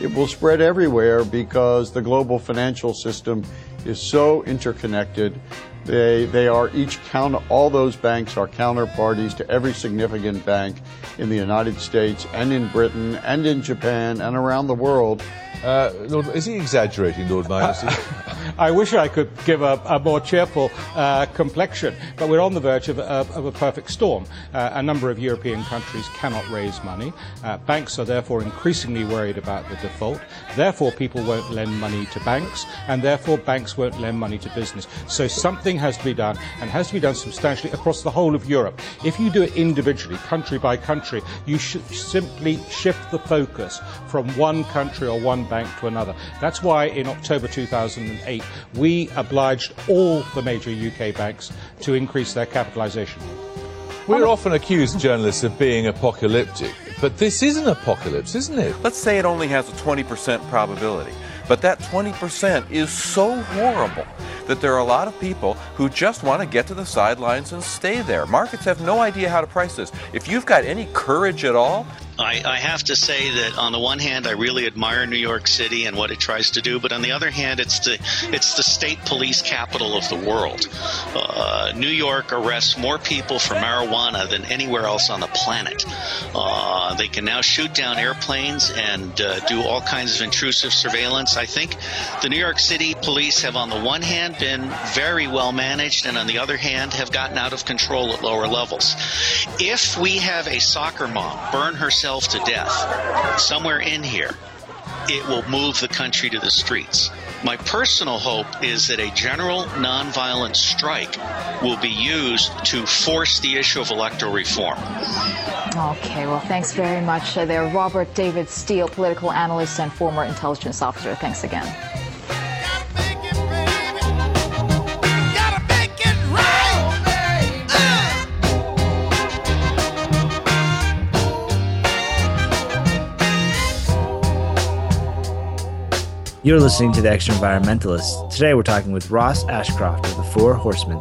It will spread everywhere because the global financial system is so interconnected. They, they are each counter, all those banks are counterparties to every significant bank in the United States and in Britain and in Japan and around the world. Uh, Lord, is he exaggerating, Lord Myners? *laughs* I wish I could give a, a more cheerful uh, complexion, but we're on the verge of, of a perfect storm. Uh, a number of European countries cannot raise money. Uh, banks are therefore increasingly worried about the default. Therefore, people won't lend money to banks, and therefore, banks won't lend money to business. So something has to be done, and has to be done substantially across the whole of Europe. If you do it individually, country by country, you should simply shift the focus from one country or one bank to another. That's why in October 2008, we obliged all the major UK banks to increase their capitalisation. We're often accused, journalists, of being apocalyptic, but this is an apocalypse, isn't it? Let's say it only has a 20% probability. But that 20% is so horrible that there are a lot of people who just want to get to the sidelines and stay there. Markets have no idea how to price this. If you've got any courage at all, I, I, have to say that on the one hand, I really admire New York City and what it tries to do, but on the other hand, it's the it's the state police capital of the world. Uh, New York arrests more people for marijuana than anywhere else on the planet. Uh, they can now shoot down airplanes and uh, do all kinds of intrusive surveillance. I think the New York City police have, on the one hand, been very well managed, and on the other hand, have gotten out of control at lower levels. If we have a soccer mom burn herself to death somewhere in here, it will move the country to the streets. My personal hope is that a general nonviolent strike will be used to force the issue of electoral reform. Okay, well, thanks very much uh, there, Robert David Steele, political analyst and former intelligence officer. Thanks again. You're listening to The Extraenvironmentalist. Today we're talking with Ross Ashcroft of the Four Horsemen.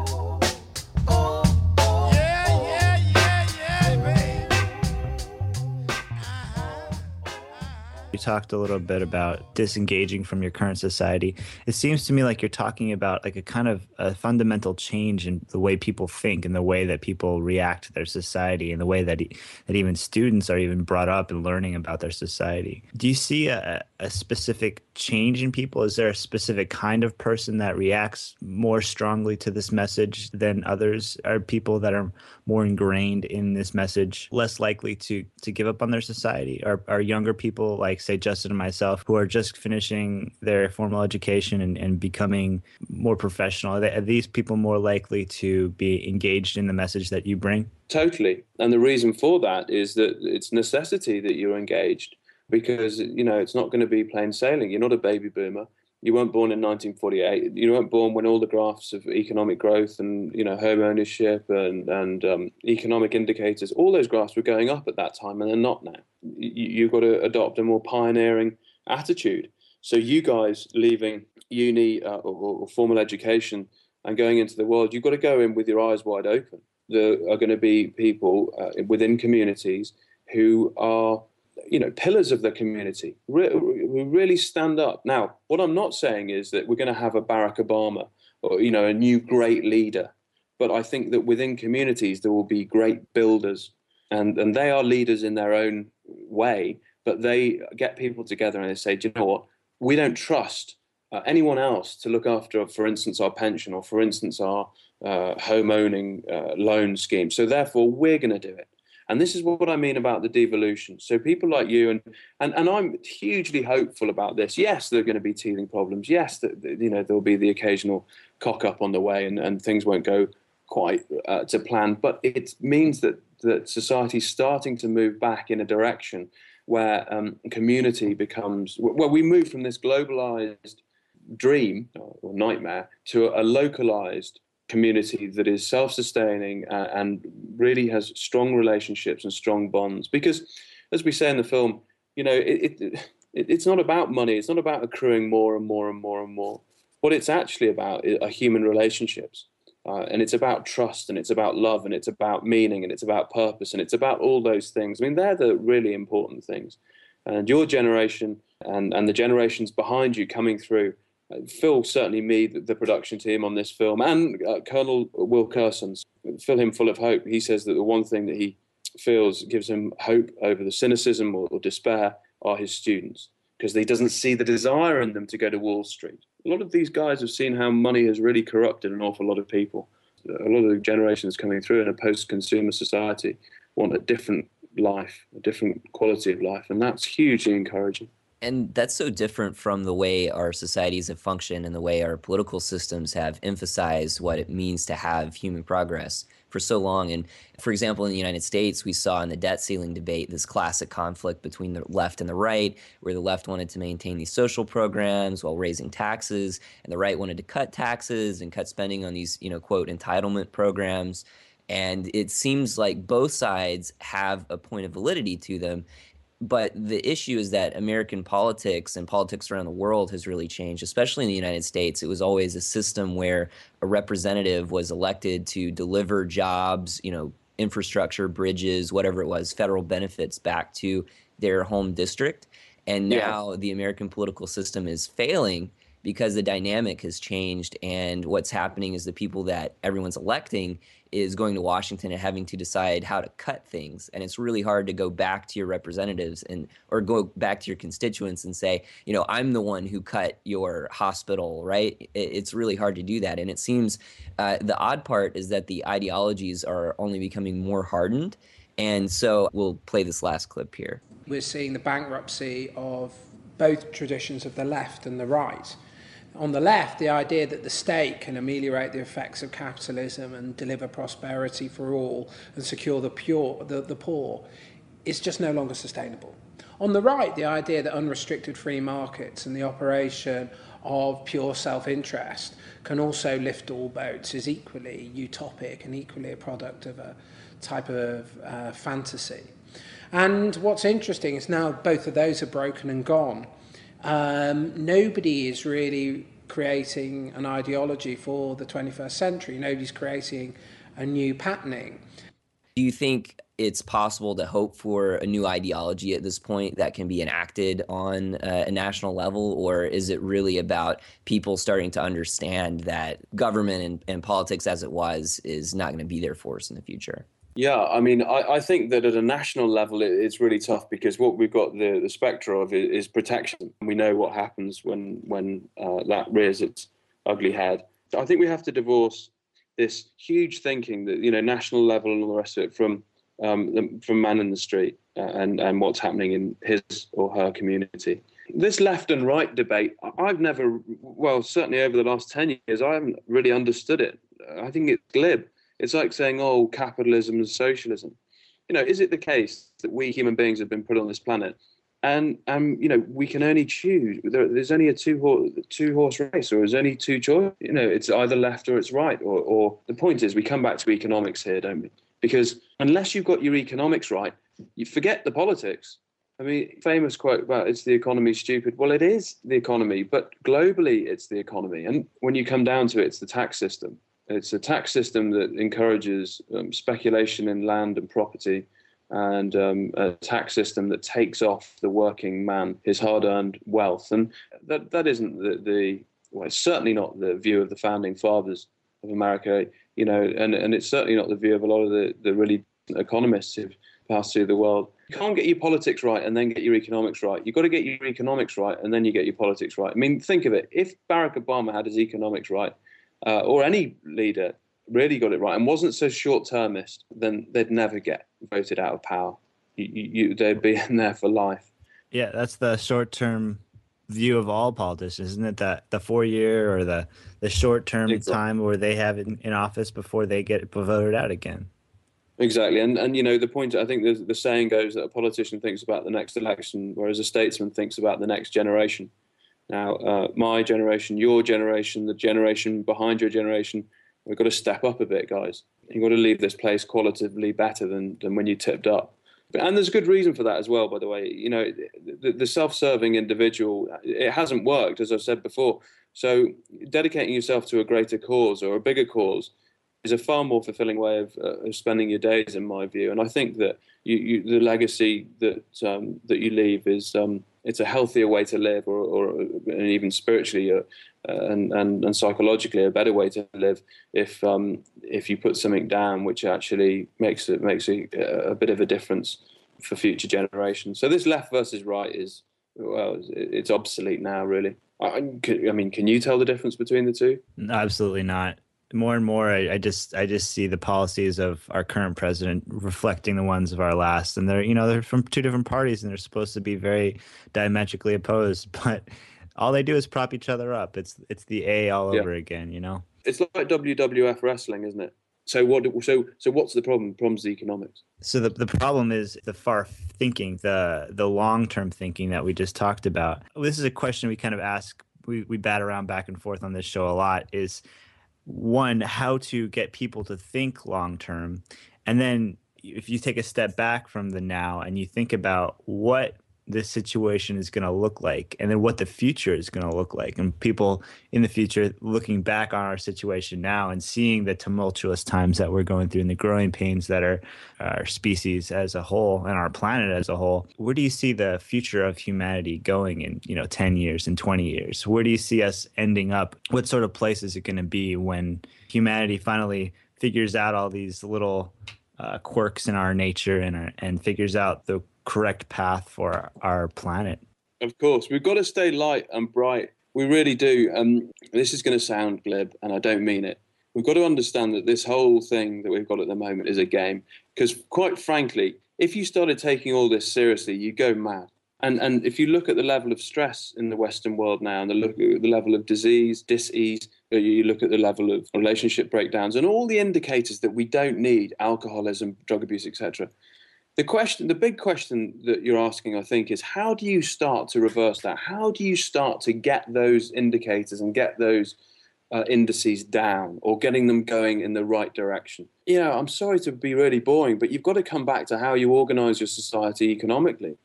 Talked a little bit about disengaging from your current society. It seems to me like you're talking about like a kind of a fundamental change in the way people think and the way that people react to their society and the way that that even students are even brought up and learning about their society. Do you see a, a specific change in people? Is there a specific kind of person that reacts more strongly to this message than others? Are people that are more ingrained in this message less likely to to give up on their society? Are are younger people like say Justin and myself who are just finishing their formal education and, and becoming more professional? Are, these people more likely to be engaged in the message that you bring? Totally. And the reason for that is that it's necessity that you're engaged because you know it's not going to be plain sailing. You're not a baby boomer. You weren't born in 1948. You weren't born when all the graphs of economic growth and you know home ownership and and um, economic indicators, all those graphs were going up at that time, and they're not now. You, you've got to adopt a more pioneering attitude. So you guys leaving uni uh, or, or formal education and going into the world, you've got to go in with your eyes wide open. There are going to be people uh, within communities who are you know, pillars of the community who really stand up. Now, what I'm not saying is that we're going to have a Barack Obama or, you know, a new great leader. But I think that within communities, there will be great builders and, and they are leaders in their own way, but they get people together and they say, do you know what? We don't trust uh, anyone else to look after, for instance, our pension or, for instance, our uh, home owning uh, loan scheme. So therefore, we're going to do it. And this is what I mean about the devolution. So people like you and and, and I'm hugely hopeful about this. Yes, there are going to be teething problems. Yes, that you know there'll be the occasional cock up on the way, and, and things won't go quite uh, to plan. But it means that that society's starting to move back in a direction where um, community becomes well, we move from this globalized dream or nightmare to a localized community that is self-sustaining uh, and really has strong relationships and strong bonds. Because, as we say in the film, you know, it, it, it, it's not about money. It's not about accruing more and more and more and more. What it's actually about are human relationships. Uh, and it's about trust and it's about love and it's about meaning and it's about purpose and it's about all those things. I mean, they're the really important things. And your generation and, and the generations behind you coming through Phil certainly me the, production team on this film and uh, Colonel Wilkerson's fill him full of hope. He says that the one thing that he feels gives him hope over the cynicism or, or despair are his students because he doesn't see the desire in them to go to Wall Street. A lot of these guys have seen how money has really corrupted an awful lot of people. A lot of the generations coming through in a post-consumer society want a different life, a different quality of life, and that's hugely encouraging and that's so different from the way our societies have functioned and the way our political systems have emphasized what it means to have human progress for so long. And for example, in the United States, we saw in the debt ceiling debate this classic conflict between the left and the right, where the left wanted to maintain these social programs while raising taxes, and the right wanted to cut taxes and cut spending on these, you know, quote, entitlement programs. And it seems like both sides have a point of validity to them but the issue is that American politics and politics around the world has really changed, especially in the United States. It was always a system where a representative was elected to deliver jobs, you know, infrastructure, bridges, whatever it was, federal benefits back to their home district. And Yeah. now the American political system is failing because the dynamic has changed. And what's happening is the people that everyone's electing is going to Washington and having to decide how to cut things. And it's really hard to go back to your representatives and or go back to your constituents and say, you know, I'm the one who cut your hospital, right? It's really hard to do that. And it seems uh, the odd part is that the ideologies are only becoming more hardened. And so we'll play this last clip here. we're seeing the bankruptcy of both traditions of the left and the right. On the left, the idea that the state can ameliorate the effects of capitalism and deliver prosperity for all and secure the, pure, the, the poor is just no longer sustainable. On the right, the idea that unrestricted free markets and the operation of pure self interest can also lift all boats is equally utopic and equally a product of a type of uh, fantasy. And what's interesting is now both of those are broken and gone. Um, nobody is really creating an ideology for the 21st century. Nobody's creating a new patterning. Do you think it's possible to hope for a new ideology at this point that can be enacted on uh, a national level? Or is it really about people starting to understand that government and, and politics as it was is not going to be there for us in the future? Yeah, I mean, I, I think that at a national level, it, it's really tough because what we've got the, the spectre of is, is protection. We know what happens when when uh, that rears its ugly head. I think we have to divorce this huge thinking that you know national level and all the rest of it from um, the, from man in the street uh, and and what's happening in his or her community. This left and right debate, I've never, well, certainly over the last ten years, I haven't really understood it. I think it's glib. It's like saying, "Oh, capitalism and socialism." You know, is it the case that we human beings have been put on this planet, and um, you know, we can only choose? There, there's only a two horse two horse race, or there's only two choice. You know, it's either left or it's right. Or, or the point is, we come back to economics here, don't we? Because unless you've got your economics right, you forget the politics. I mean, famous quote about it's the economy stupid. Well, it is the economy, but globally it's the economy. And when you come down to it, it's the tax system. It's a tax system that encourages um, speculation in land and property, and um, a tax system that takes off the working man his hard-earned wealth. And that that isn't the, the well, it's certainly not the view of the founding fathers of America. You know, and and it's certainly not the view of a lot of the the really economists who've passed through the world. You can't get your politics right and then get your economics right. You've got to get your economics right and then you get your politics right. I mean, think of it. If Barack Obama had his economics right, uh, or any leader really got it right and wasn't so short-termist, then they'd never get voted out of power. You, you, they'd be in there for life. Yeah, that's the short term view of all politicians, isn't it? That the four year or the the short term Exactly. time where they have in, in office before they get voted out again. Exactly, and and you know the point. I think the the saying goes that a politician thinks about the next election, whereas a statesman thinks about the next generation. Now, uh, my generation, your generation, the generation behind your generation, we've got to step up a bit, guys. You've got to leave this place qualitatively better than than when you tipped up. And there's a good reason for that as well, by the way. You know, the, the self-serving individual, it hasn't worked, as I've said before. So dedicating yourself to a greater cause or a bigger cause is a far more fulfilling way of, uh, of spending your days, in my view. And I think that you, you, the legacy that um, that you leave is um, it's a healthier way to live, or, or even spiritually uh, and, and and psychologically a better way to live if um, if you put something down which actually makes it makes a, a bit of a difference for future generations. So this left versus right is well, it's obsolete now, really. I, I mean, can you tell the difference between the two? Absolutely not. More and more, I, I just I just see the policies of our current president reflecting the ones of our last, and they're you know they're from two different parties, and they're supposed to be very diametrically opposed, *laughs* but all they do is prop each other up. It's it's the A all Yeah. over again, you know. It's like WWF wrestling, isn't it? So what? So so what's the problem? The problem's the economics. So the, the problem is the far thinking, the the long term thinking that we just talked about. This is a question we kind of ask, we, we bat around back and forth on this show a lot. Is one how to get people to think long term, and then if you take a step back from the now and you think about what this situation is going to look like and then what the future is going to look like and people in the future looking back on our situation now and seeing the tumultuous times that we're going through and the growing pains that are our species as a whole and our planet as a whole where do you see the future of humanity going in you know 10 years and 20 years? Where do you see us ending up? What sort of place is it going to be when humanity finally figures out all these little uh, quirks in our nature and and figures out the correct path for our planet. Of course, we've got to stay light and bright. We really do. Um, this is going to sound glib, and I don't mean it. We've got to understand that this whole thing that we've got at the moment is a game. Because, quite frankly, if you started taking all this seriously, you go mad. And and if you look at the level of stress in the Western world now, and the look the level of disease, disease, uh, you look at the level of relationship breakdowns, and all the indicators that we don't need, alcoholism, drug abuse, etc. The question, the big question that you're asking, I think, is how do you start to reverse that? How do you start to get those indicators and get those uh, indices down or getting them going in the right direction? You know, I'm sorry to be really boring, but you've got to come back to how you organize your society economically.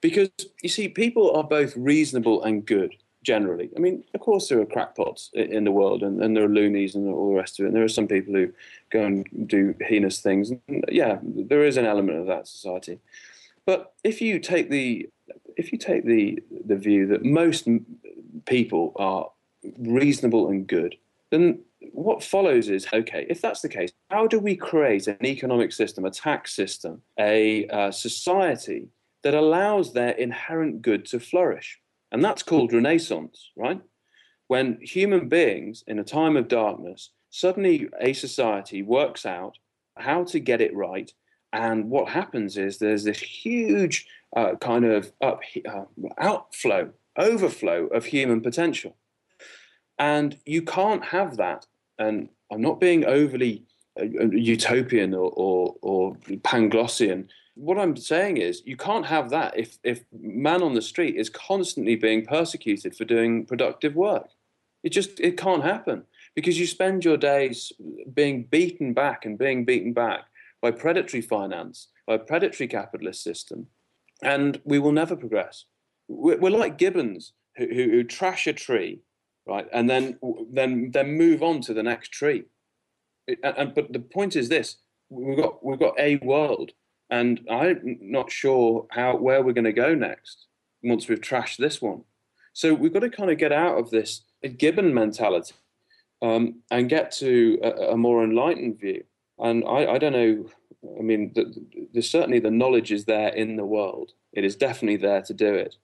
Because you see, people are both reasonable and good generally. I mean, of course, there are crackpots in the world, and, and there are loonies and all the rest of it. And there are some people who go and do heinous things. And yeah, there is an element of that society. But if you take the if you take the the view that most people are reasonable and good, then what follows is okay. If that's the case, how do we create an economic system, a tax system, a uh, society that allows their inherent good to flourish? And that's called Renaissance, right? When human beings in a time of darkness, suddenly a society works out how to get it right. And what happens is there's this huge uh, kind of up, uh, outflow, overflow of human potential. And you can't have that. And I'm not being overly uh, utopian or, or, or Panglossian what I'm saying is you can't have that if if man on the street is constantly being persecuted for doing productive work. It just it can't happen because you spend your days being beaten back and being beaten back by predatory finance, by a predatory capitalist system, and we will never progress. We're, like gibbons who, who, who trash a tree, right, and then then then move on to the next tree. And, but the point is this: we've got we've got a world and I'm not sure how where we're going to go next once we've trashed this one. So we've got to kind of get out of this Gibbon mentality um, and get to a, a, more enlightened view. And I, I don't know. I mean, the, the, there's certainly the knowledge is there in the world. It is definitely there to do it.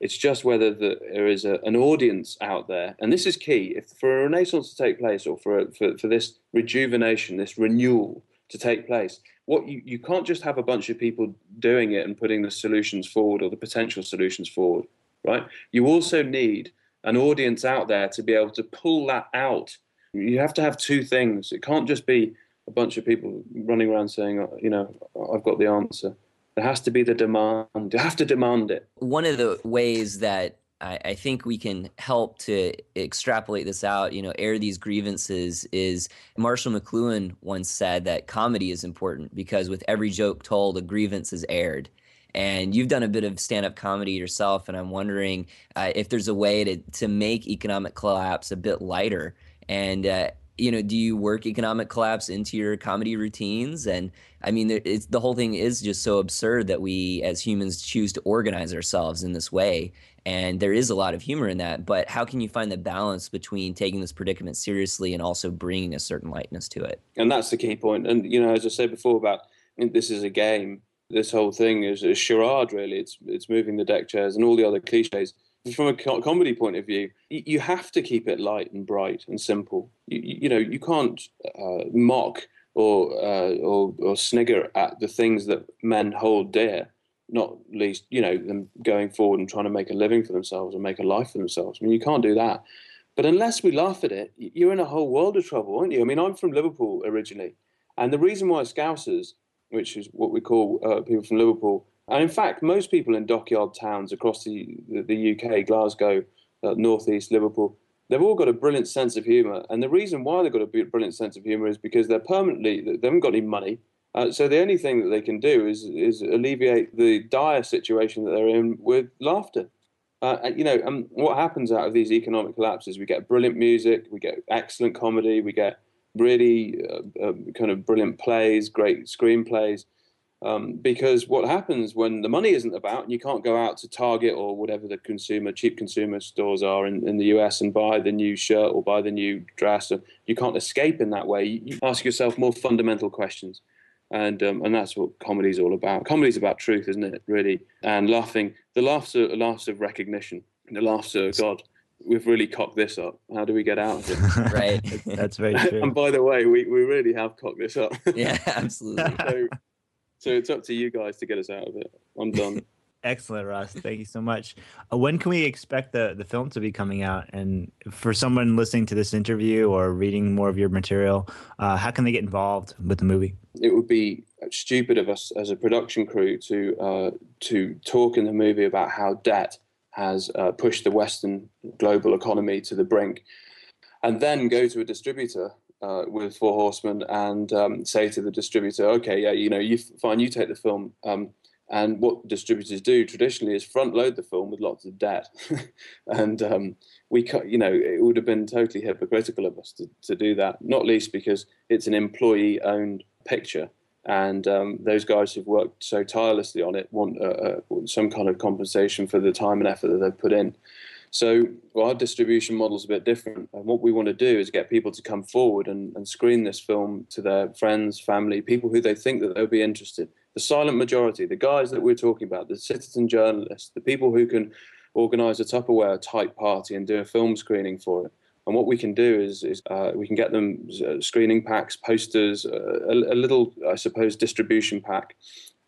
It's just whether the, there is a, an audience out there, and this is key. If for a renaissance to take place, or for, a, for for this rejuvenation, this renewal to take place, what you, you can't just have a bunch of people doing it and putting the solutions forward or the potential solutions forward, right? You also need an audience out there to be able to pull that out. You have to have two things. It can't just be a bunch of people running around saying, oh, you know, I've got the answer. There has to be the demand. You have to demand it. One of the ways that I, I, think we can help to extrapolate this out, you know, air these grievances is Marshall McLuhan once said that comedy is important because with every joke told, a grievance is aired. And you've done a bit of stand up comedy yourself, and I'm wondering uh, if there's a way to, to make economic collapse a bit lighter and uh, you know, do you work economic collapse into your comedy routines? And I mean, it's, the whole thing is just so absurd that we as humans choose to organize ourselves in this way. And there is a lot of humor in that. But how can you find the balance between taking this predicament seriously and also bringing a certain lightness to it? And that's the key point. And, you know, as I said before about I mean, this is a game, this whole thing is a charade, really. It's, it's moving the deck chairs and all the other cliches from a comedy point of view, you have to keep it light and bright and simple. You, you know, you can't uh, mock or, uh, or, or snigger at the things that men hold dear. Not least, you know, them going forward and trying to make a living for themselves and make a life for themselves. I mean, you can't do that. But unless we laugh at it, you're in a whole world of trouble, aren't you? I mean, I'm from Liverpool originally, and the reason why Scousers, which is what we call uh, people from Liverpool, and in fact, most people in dockyard towns across the, the, UK, Glasgow, uh, Northeast, Liverpool, they've all got a brilliant sense of humour. And the reason why they've got a brilliant sense of humour is because they're permanently, they haven't got any money. Uh, so the only thing that they can do is is alleviate the dire situation that they're in with laughter. Uh, and, you know, um, what happens out of these economic collapses? We get brilliant music, we get excellent comedy, we get really uh, uh, kind of brilliant plays, great screenplays. Um, because what happens when the money isn't about and you can't go out to Target or whatever the consumer cheap consumer stores are in, in the US and buy the new shirt or buy the new dress, or you can't escape in that way. You, you ask yourself more fundamental questions, and um, and that's what comedy's all about. Comedy's about truth, isn't it? Really, and laughing. The laughs are laughs of recognition. The laughs are God. We've really cocked this up. How do we get out of it? *laughs* right. That's very true. and by the way, we, we really have cocked this up. Yeah, *laughs* absolutely. so, so it's up to you guys to get us out of it. I'm done. *laughs* Excellent, Ross. Thank you so much. Uh, when can we expect the, the film to be coming out? And for someone listening to this interview or reading more of your material, uh, how can they get involved with the movie? It would be stupid of us as a production crew to uh, to talk in the movie about how debt has uh, pushed the Western global economy to the brink, and then go to a distributor uh, with Four Horsemen and um, say to the distributor, okay, yeah, you know, you fine, you take the film. Um, and what distributors do traditionally is front load the film with lots of debt. *laughs* and um, we, you know, it would have been totally hypocritical of us to, to do that, not least because it's an employee owned picture. And um, those guys who've worked so tirelessly on it want uh, uh, some kind of compensation for the time and effort that they've put in. So well, our distribution model is a bit different. And what we want to do is get people to come forward and, and screen this film to their friends, family, people who they think that they'll be interested. The silent majority, the guys that we're talking about, the citizen journalists, the people who can organise a Tupperware type party and do a film screening for it. And what we can do is, is uh, we can get them uh, screening packs, posters, uh, a, a, little, I suppose, distribution pack,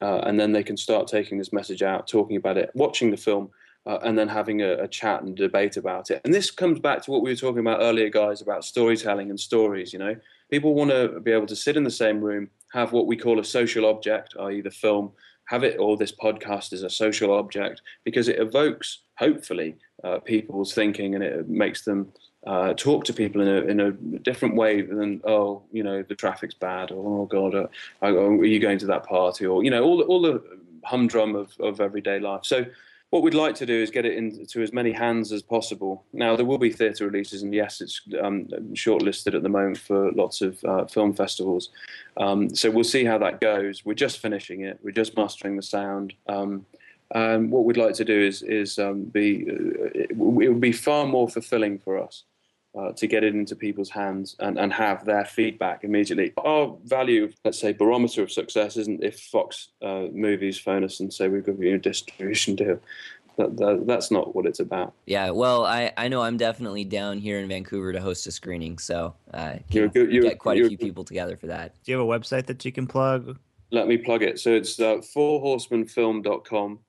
uh, and then they can start taking this message out, talking about it, watching the film, uh, and then having a, a, chat and debate about it. And this comes back to what we were talking about earlier, guys, about storytelling and stories. You know, people want to be able to sit in the same room, have what we call a social object, i.e., the film, have it or this podcast is a social object because it evokes, hopefully, uh, people's thinking and it makes them uh, talk to people in a, in a different way than oh you know the traffic's bad or oh god uh, are you going to that party or you know all the, all the humdrum of, of everyday life so what we'd like to do is get it into as many hands as possible. Now, there will be theatre releases, and yes, it's um, shortlisted at the moment for lots of uh, film festivals. Um, so we'll see how that goes. We're just finishing it. We're just mastering the sound. Um, and what we'd like to do is is um, be uh, it, it would be far more fulfilling for us uh, to get it into people's hands and, and have their feedback immediately. Our value, let's say, barometer of success isn't if Fox uh, movies phone us and say we've got you a distribution deal. That, that, that's not what it's about. Yeah, well, I, I know I'm definitely down here in Vancouver to host a screening, so uh, you're good, you're, get quite a few people together for that. Do you have a website that you can plug? Let me plug it. So it's uh, fourhorsemenfilm.com.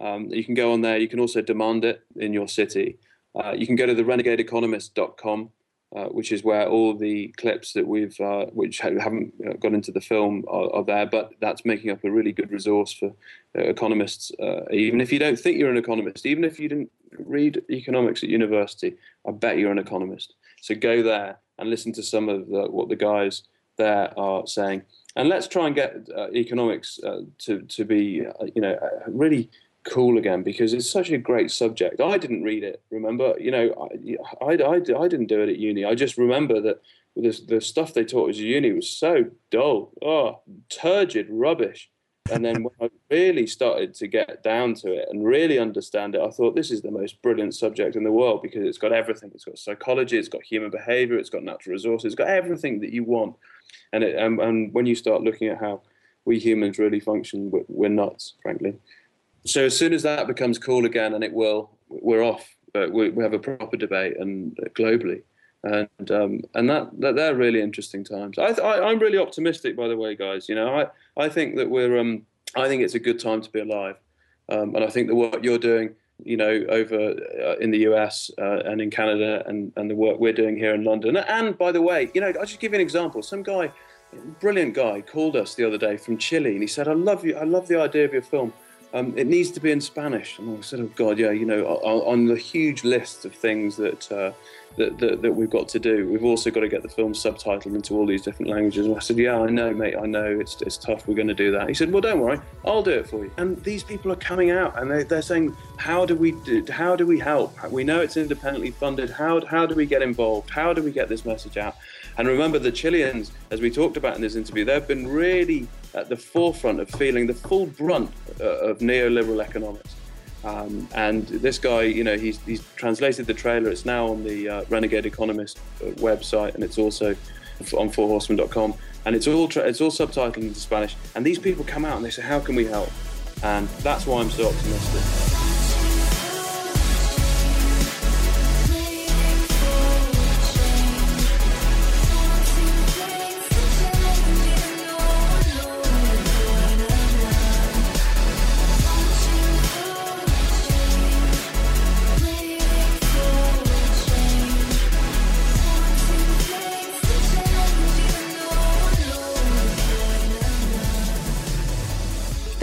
Um, you can go on there. You can also demand it in your city. Uh, you can go to the renegadeeconomist.com, uh, which is where all the clips that we've, uh, which haven't uh, gone into the film, are, are, there. But that's making up a really good resource for uh, economists. Even if you don't think you're an economist, even if you didn't read economics at university, I bet you're an economist. So go there and listen to some of the, what the guys there are saying. And let's try and get economics to to be, you know, really cool again because it's such a great subject. I didn't read it, remember? You know, I, I, I, I didn't do it at uni. I just remember that the, the stuff they taught us at uni was so dull, oh, turgid rubbish. And then when I *laughs* really started to get down to it and really understand it, I thought this is the most brilliant subject in the world because it's got everything. It's got psychology, it's got human behavior, it's got natural resources, it's got everything that you want. And it, and, and when you start looking at how we humans really function, we're, we're nuts, frankly so as soon as that becomes cool again, and it will, we're off. But we, we have a proper debate and uh, globally, and um, and that, that they're really interesting times. I, I am really optimistic, by the way, guys. You know, I I think that we're um I think it's a good time to be alive, um, and I think that what you're doing, you know, over uh, in the US uh, and in Canada, and and the work we're doing here in London, and by the way, you know, I'll just give you an example. Some guy, brilliant guy, called us the other day from Chile, and he said, "I love you. I love the idea of your film." Um, it needs to be in Spanish. And I said, oh God, yeah, you know, on, the huge list of things that, uh, that, that, that we've got to do, we've also got to get the film subtitled into all these different languages. And I said, yeah, I know, mate, I know, it's, it's tough, we're going to do that. He said, well, don't worry, I'll do it for you. And these people are coming out and they, they're saying, how do we do, how do we help? We know it's independently funded. How, how do we get involved? How do we get this message out? And remember, the Chileans, as we talked about in this interview, they've been really at the forefront of feeling the full brunt uh, of neoliberal economics. Um, and this guy, you know, he's, he's translated the trailer. It's now on the uh, Renegade Economist uh, website, and it's also on fourhorsemen.com. And it's all tra- it's all subtitled into Spanish. And these people come out and they say, "How can we help?" And that's why I'm so optimistic.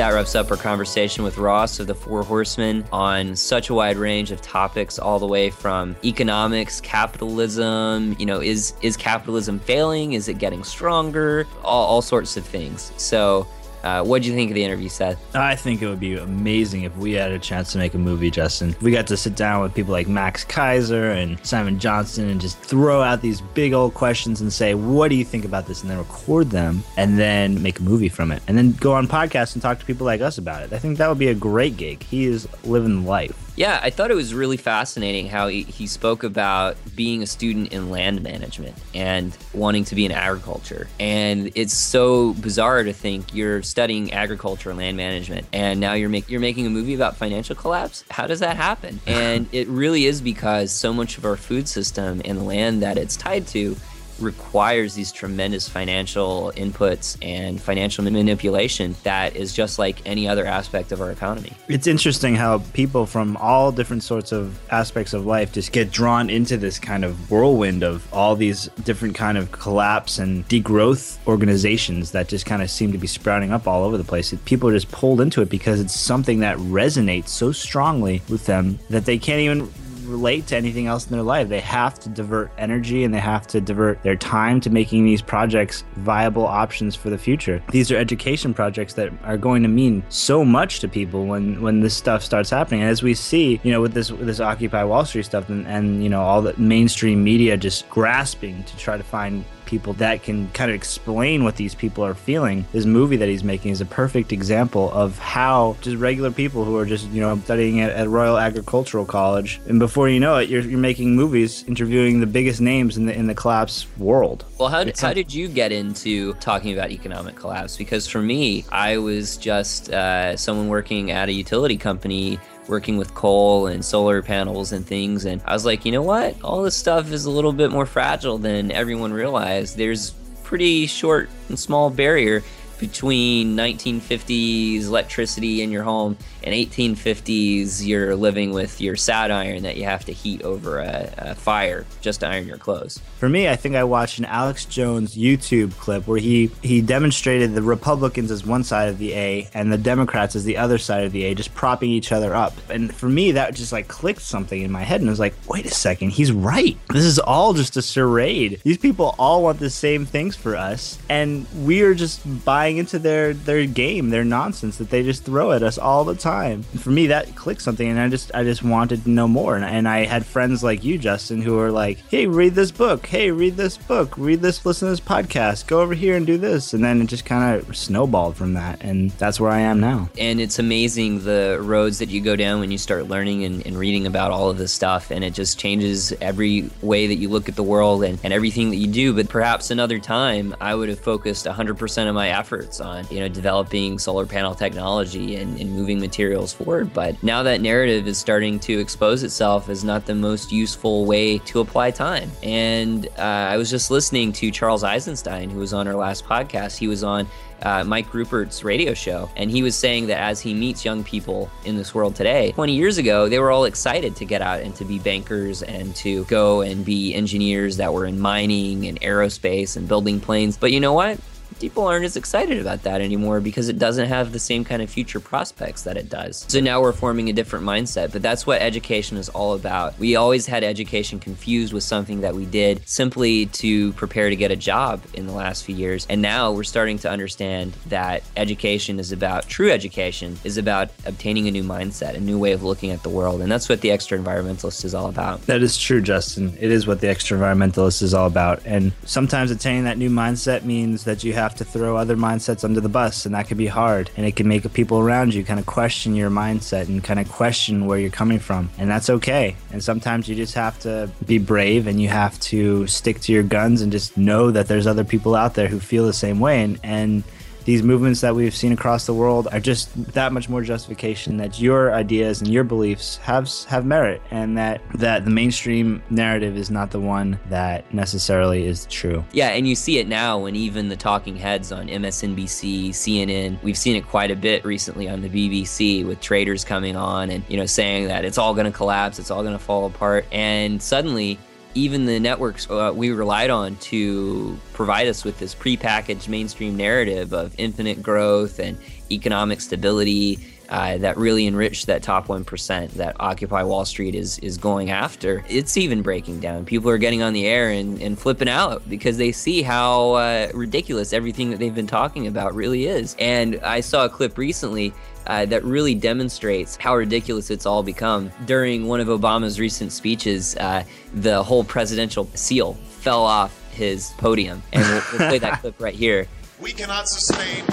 That wraps up our conversation with Ross of the Four Horsemen on such a wide range of topics, all the way from economics, capitalism. You know, is is capitalism failing? Is it getting stronger? All, all sorts of things. So uh, what do you think of the interview, Seth? I think it would be amazing if we had a chance to make a movie, Justin. We got to sit down with people like Max Keiser and Simon Johnson and just throw out these big old questions and say, "What do you think about this?" and then record them and then make a movie from it, and then go on podcasts and talk to people like us about it. I think that would be a great gig. He is living life. Yeah, I thought it was really fascinating how he, he spoke about being a student in land management and wanting to be in agriculture. And it's so bizarre to think you're studying agriculture and land management and now you're, make, you're making a movie about financial collapse. How does that happen? *laughs* And it really is because so much of our food system and the land that it's tied to requires these tremendous financial inputs and financial manipulation that is just like any other aspect of our economy. It's interesting how people from all different sorts of aspects of life just get drawn into this kind of whirlwind of all these different kind of collapse and degrowth organizations that just kind of seem to be sprouting up all over the place. People are just pulled into it because it's something that resonates so strongly with them that they can't even relate to anything else in their life. They have to divert energy and they have to divert their time to making these projects viable options for the future. These are education projects that are going to mean so much to people when when this stuff starts happening. And as we see, you know, with this with this Occupy Wall Street stuff and, and you know all the mainstream media just grasping to try to find people that can kind of explain what these people are feeling. This movie that he's making is a perfect example of how just regular people who are just, you know, studying at, at Royal Agricultural College, and before you know it, you're, you're making movies interviewing the biggest names in the in the collapse world. Well, how, how did you get into talking about economic collapse? Because for me, I was just uh, someone working at a utility company working with coal and solar panels and things. And I was like, you know what? All this stuff is a little bit more fragile than everyone realized. There's pretty short and small barrier between 1950s electricity in your home and 1850s you're living with your sad iron that you have to heat over a, a, fire just to iron your clothes. For me i think i watched an alex jones youtube clip where he he demonstrated the republicans as one side of the a and the democrats as the other side of the a just propping each other up. And for me that just like clicked something in my head and I was like wait a second he's right. This is all just a charade. These people all want the same things for us and we are just buying into their their game their nonsense that they just throw at us all the time time. For me, that clicked something, and I just I just wanted to know more. And, and I had friends like you, Justin, who were like, "Hey, read this book. Hey, read this book. Read this. Listen to this podcast. Go over here and do this." And then it just kind of snowballed from that, and that's where I am now. And it's amazing the roads that you go down when you start learning and, and reading about all of this stuff, and it just changes every way that you look at the world and, and everything that you do. But perhaps another time, I would have focused 100% of my efforts on you know developing solar panel technology and, and moving materials materials forward. But now that narrative is starting to expose itself as not the most useful way to apply time. And uh, I was just listening to Charles Eisenstein, who was on our last podcast. He was on uh, Mike Ruppert's radio show, and he was saying that as he meets young people in this world today, 20 years ago, they were all excited to get out and to be bankers and to go and be engineers that were in mining and aerospace and building planes. But you know what? People aren't as excited about that anymore because it doesn't have the same kind of future prospects that it does. So now we're forming a different mindset, but that's what education is all about. We always had education confused with something that we did simply to prepare to get a job in the last few years. And now we're starting to understand that education is about true education is about obtaining a new mindset, a new way of looking at the world. And that's what the Extraenvironmentalist is all about. That is true, Justin. It is what the Extraenvironmentalist is all about. And sometimes attaining that new mindset means that you have to throw other mindsets under the bus, and that can be hard. And it can make people around you kind of question your mindset and kind of question where you're coming from. And that's okay. And sometimes you just have to be brave and you have to stick to your guns and just know that there's other people out there who feel the same way. And, and these movements that we've seen across the world are just that much more justification that your ideas and your beliefs have have merit and that that the mainstream narrative is not the one that necessarily is true. Yeah, and you see it now when even the talking heads on MSNBC, CNN, we've seen it quite a bit recently on the BBC with traders coming on and you know saying that it's all going to collapse, it's all going to fall apart and suddenly even the networks uh, we relied on to provide us with this prepackaged mainstream narrative of infinite growth and economic stability uh, that really enriched that top 1% that Occupy Wall Street is, is going after. It's even breaking down. People are getting on the air and, and flipping out because they see how uh, ridiculous everything that they've been talking about really is. And I saw a clip recently uh, that really demonstrates how ridiculous it's all become. During one of Obama's recent speeches, uh, the whole presidential seal fell off his podium. And we'll, we'll play that *laughs* clip right here. We cannot sustain.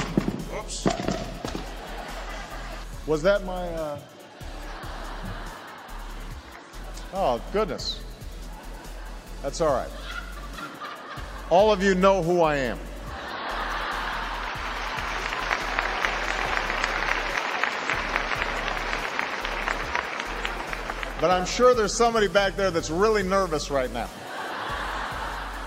Oops. Was that my. Uh... Oh, goodness. That's all right. All of you know who I am. But I'm sure there's somebody back there that's really nervous right now.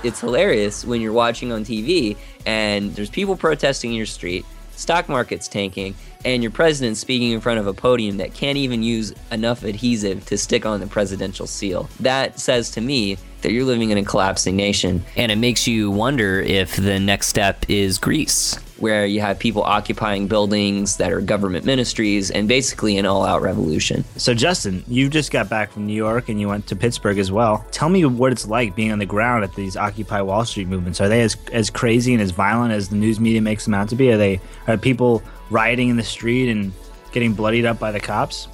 It's hilarious when you're watching on TV and there's people protesting in your street, stock market's tanking, and your president speaking in front of a podium that can't even use enough adhesive to stick on the presidential seal. That says to me that you're living in a collapsing nation. And it makes you wonder if the next step is Greece, where you have people occupying buildings that are government ministries and basically an all out revolution. So, Justin, you just got back from New York and you went to Pittsburgh as well. Tell me what it's like being on the ground at these Occupy Wall Street movements. Are they as, as crazy and as violent as the news media makes them out to be? Are they are people rioting in the street and getting bloodied up by the cops?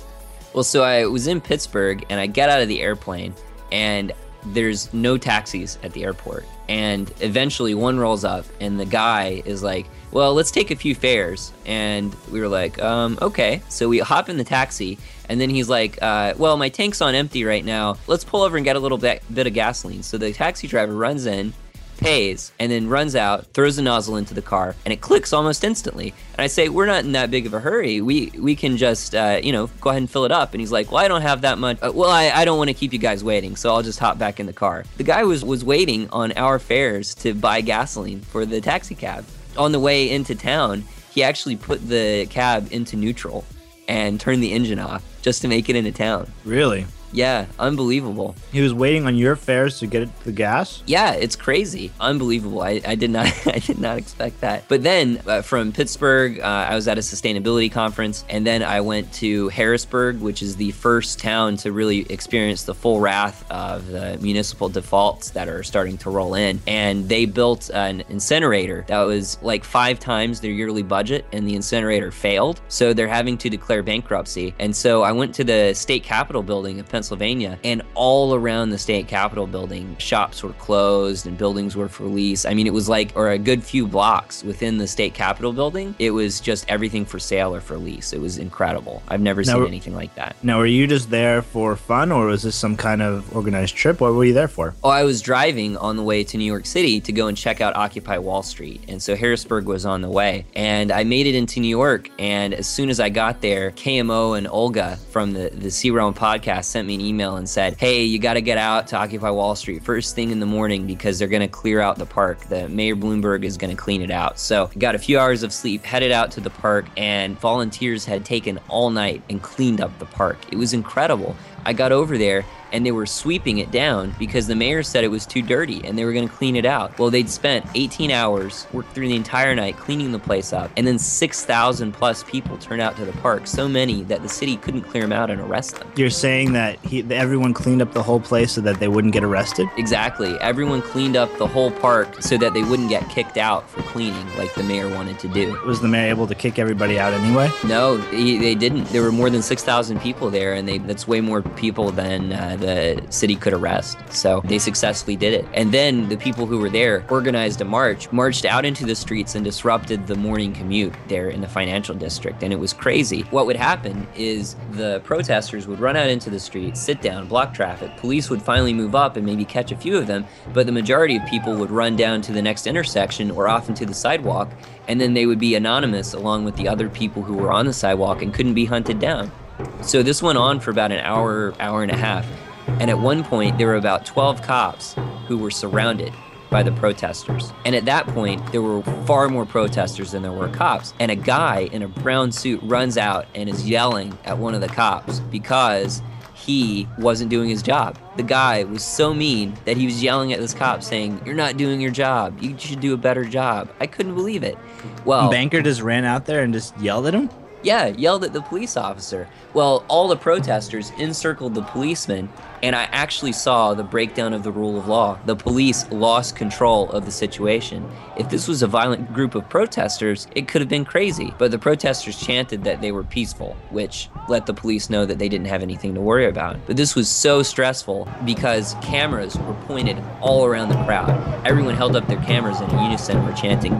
Well, so I was in Pittsburgh and I get out of the airplane and there's no taxis at the airport. And eventually one rolls up and the guy is like, well, let's take a few fares. And we were like, um, okay. So we hop in the taxi and then he's like, uh, well, my tank's on empty right now. Let's pull over and get a little bit, bit of gasoline. So the taxi driver runs in, pays, and then runs out, throws the nozzle into the car, and it clicks almost instantly. And I say, we're not in that big of a hurry. We we can just, uh, you know, go ahead and fill it up. And he's like, well, I don't have that much. Uh, well, I, I don't want to keep you guys waiting, so I'll just hop back in the car. The guy was was waiting on our fares to buy gasoline for the taxi cab. On the way into town, he actually put the cab into neutral and turned the engine off just to make it into town. Really? Yeah, unbelievable. He was waiting on your fares to get the gas. Yeah, it's crazy, unbelievable. I, I did not *laughs* I did not expect that. But then uh, from Pittsburgh, uh, I was at a sustainability conference, and then I went to Harrisburg, which is the first town to really experience the full wrath of the municipal defaults that are starting to roll in. And they built an incinerator that was like five times their yearly budget, and the incinerator failed, so they're having to declare bankruptcy. And so I went to the state capitol building of Pennsylvania Pennsylvania. And all around the state capitol building, shops were closed and buildings were for lease. I mean, it was like, or a good few blocks within the state capitol building, it was just everything for sale or for lease. It was incredible. I've never now, seen anything like that. Now, were you just there for fun or was this some kind of organized trip? What were you there for? Oh, I was driving on the way to New York City to go and check out Occupy Wall Street. And so Harrisburg was on the way. And I made it into New York. And as soon as I got there, KMO and Olga from the, the C-Realm podcast sent me me an email and said, Hey, you got to get out to Occupy Wall Street first thing in the morning because they're going to clear out the park. The Mayor Bloomberg is going to clean it out. So, got a few hours of sleep, headed out to the park, and volunteers had taken all night and cleaned up the park. It was incredible. I got over there and they were sweeping it down because the mayor said it was too dirty and they were going to clean it out. Well, they'd spent 18 hours, worked through the entire night cleaning the place up, and then 6,000 plus people turned out to the park. So many that the city couldn't clear them out and arrest them. You're saying that he, everyone cleaned up the whole place so that they wouldn't get arrested? Exactly. Everyone cleaned up the whole park so that they wouldn't get kicked out for cleaning like the mayor wanted to do. Was the mayor able to kick everybody out anyway? No, he, they didn't. There were more than 6,000 people there, and they, that's way more people than uh, the city could arrest. So they successfully did it. And then the people who were there organized a march, marched out into the streets and disrupted the morning commute there in the financial district. And it was crazy. What would happen is the protesters would run out into the street, sit down, block traffic. Police would finally move up and maybe catch a few of them, but the majority of people would run down to the next intersection or off into the sidewalk, and then they would be anonymous along with the other people who were on the sidewalk and couldn't be hunted down. So this went on for about an hour, hour and a half. And at one point, there were about 12 cops who were surrounded by the protesters. And at that point, there were far more protesters than there were cops. And a guy in a brown suit runs out and is yelling at one of the cops because he wasn't doing his job. The guy was so mean that he was yelling at this cop saying, You're not doing your job. You should do a better job. I couldn't believe it. Well, Banker just ran out there and just yelled at him? Yeah, yelled at the police officer. Well, all the protesters encircled the policeman, and I actually saw the breakdown of the rule of law. The police lost control of the situation. If this was a violent group of protesters, it could have been crazy. But the protesters chanted that they were peaceful, which let the police know that they didn't have anything to worry about. But this was so stressful because cameras were pointed all around the crowd. Everyone held up their cameras in unison, were chanting.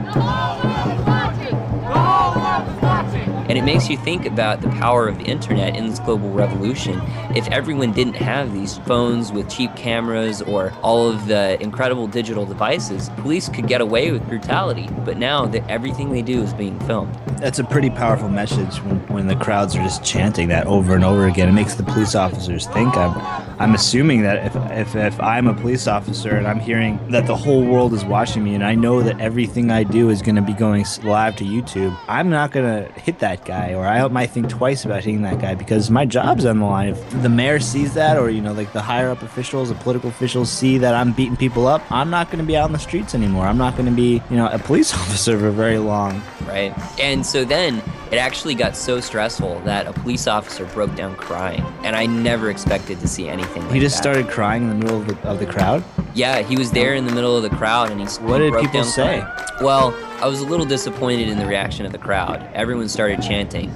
And it makes you think about the power of the internet in this global revolution. If everyone didn't have these phones with cheap cameras or all of the incredible digital devices, police could get away with brutality. But now that everything they do is being filmed. That's a pretty powerful message when, when the crowds are just chanting that over and over again. It makes the police officers think. I'm, I'm assuming that if, if, if I'm a police officer and I'm hearing that the whole world is watching me and I know that everything I do is going to be going live to YouTube, I'm not going to hit that guy or I might think twice about hitting that guy because my job's on the line. If the mayor sees that or, you know, like the higher up officials, the political officials see that I'm beating people up, I'm not going to be out in the streets anymore. I'm not going to be, you know, a police *laughs* officer for very long. Right. And so then it actually got so stressful that a police officer broke down crying. And I never expected to see anything like that. He just that. started crying in the middle of the, of the crowd? Yeah, he was there in the middle of the crowd and he What did people say? crying. Well, I was a little disappointed in the reaction of the crowd. Everyone started chanting.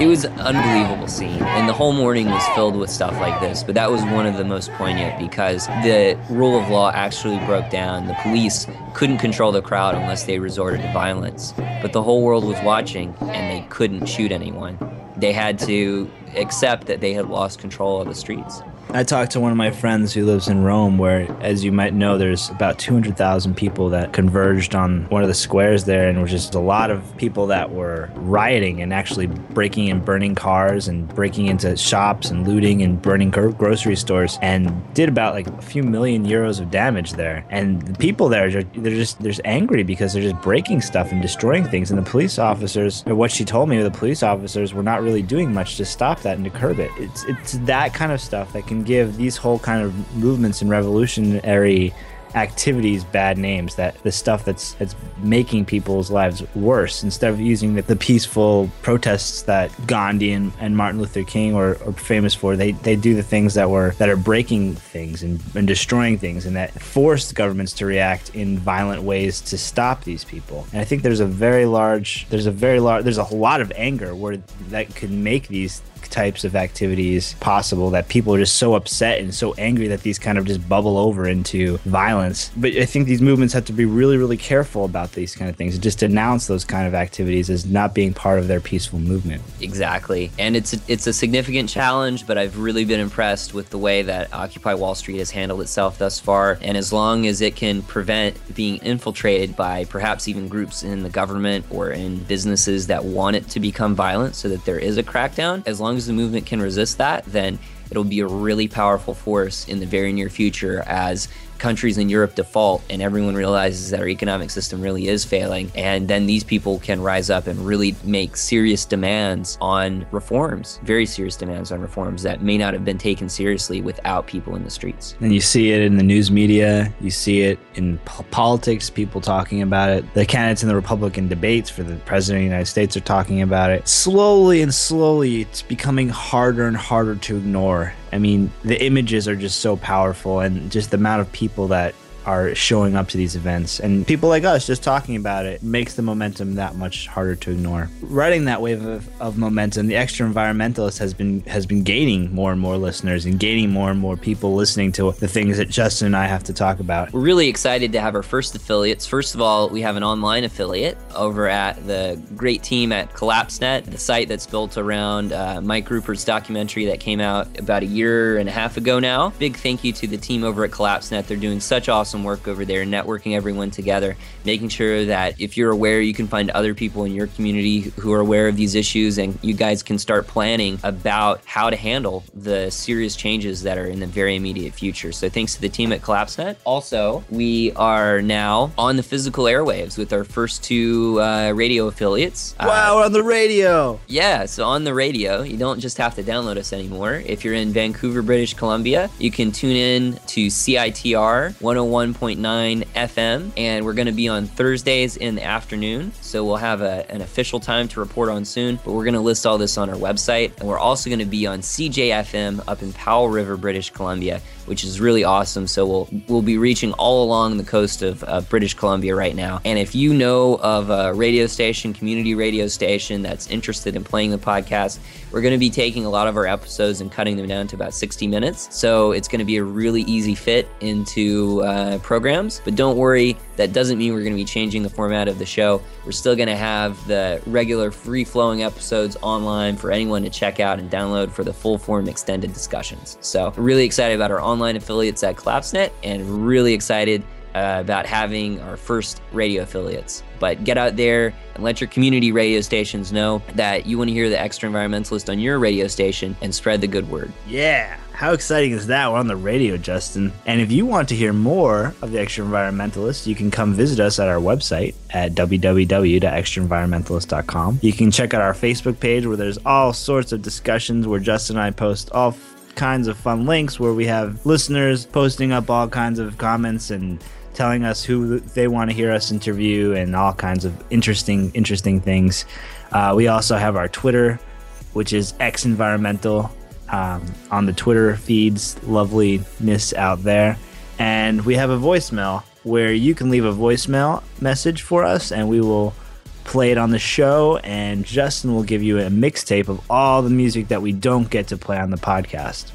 It was an unbelievable scene, and the whole morning was filled with stuff like this. But that was one of the most poignant because the rule of law actually broke down. The police couldn't control the crowd unless they resorted to violence. But the whole world was watching, and they couldn't shoot anyone. They had to accept that they had lost control of the streets. I talked to one of my friends who lives in Rome, where, as you might know, there's about 200,000 people that converged on one of the squares there, and was just a lot of people that were rioting and actually breaking and burning cars and breaking into shops and looting and burning gro- grocery stores, and did about like a few million euros of damage there. And the people there, they're just they're just angry because they're just breaking stuff and destroying things. And the police officers, or what she told me, the police officers were not really doing much to stop that and to curb it. It's it's that kind of stuff that can give these whole kind of movements and revolutionary activities bad names that the stuff that's that's making people's lives worse instead of using the, the peaceful protests that Gandhi and, and Martin Luther King were, are famous for. They they do the things that were that are breaking things and, and destroying things and that forced governments to react in violent ways to stop these people. And I think there's a very large there's a very large there's a lot of anger where that could make these types of activities possible that people are just so upset and so angry that these kind of just bubble over into violence. But I think these movements have to be really, really careful about these kind of things and just denounce those kind of activities as not being part of their peaceful movement. Exactly, and it's a, it's a significant challenge, but I've really been impressed with the way that Occupy Wall Street has handled itself thus far. And as long as it can prevent being infiltrated by perhaps even groups in the government or in businesses that want it to become violent, so that there is a crackdown, as long as the movement can resist that, then it'll be a really powerful force in the very near future as countries in Europe default and everyone realizes that our economic system really is failing. And then these people can rise up and really make serious demands on reforms, very serious demands on reforms that may not have been taken seriously without people in the streets. And you see it in the news media, you see it in po- politics, people talking about it. The candidates in the Republican debates for the president of the United States are talking about it. Slowly and slowly, it's becoming harder and harder to ignore. I mean, the images are just so powerful, and just the amount of people that are showing up to these events and people like us just talking about it makes the momentum that much harder to ignore riding that wave of, of momentum the Extraenvironmentalist has been has been gaining more and more listeners and gaining more and more people listening to the things that justin and i have to talk about We're really excited to have our first affiliates. First of all, we have an online affiliate over at the great team at CollapseNet, the site that's built around uh, Mike Ruppert's documentary that came out about a year and a half ago now. Big thank you to the team over at CollapseNet. They're doing such awesome work over there, networking everyone together, making sure that if you're aware, you can find other people in your community who are aware of these issues and you guys can start planning about how to handle the serious changes that are in the very immediate future. So thanks to the team at CollapseNet. Also, we are now on the physical airwaves with our first two uh, radio affiliates. Uh, wow we're on the radio yeah, so on the radio, you don't just have to download us anymore. If you're in Vancouver, British Columbia, you can tune in to CITR 101.9 FM, and we're going to be on Thursdays in the afternoon. So we'll have a, an official time to report on soon, but we're going to list all this on our website. And we're also going to be on CJFM up in Powell River, British Columbia, which is really awesome. So we'll we'll be reaching all along the coast of, of British Columbia right now. And if you know of a radio station, community radio station that's interested in playing the podcast, we're going to be taking a lot of our episodes and cutting them down to about 60 minutes. So it's going to be a really easy fit into uh, programs. But don't worry, that doesn't mean we're going to be changing the format of the show. We're still going to have the regular free flowing episodes online for anyone to check out and download for the full form extended discussions. So, really excited about our online affiliates at CollapseNet and really excited uh, about having our first radio affiliates. But get out there and let your community radio stations know that you want to hear the Extraenvironmentalist on your radio station and spread the good word. Yeah, how exciting is that? We're on the radio, Justin. And if you want to hear more of the Extraenvironmentalist, you can come visit us at our website at www.extraenvironmentalist.com. You can check out our Facebook page where there's all sorts of discussions where Justin and I post all kinds of fun links where we have listeners posting up all kinds of comments and telling us who they want to hear us interview and all kinds of interesting interesting things. Uh, we also have our Twitter, which is X Environmental um, on the Twitter feeds, loveliness out there. And we have a voicemail where you can leave a voicemail message for us and we will play it on the show. And Justin will give you a mixtape of all the music that we don't get to play on the podcast.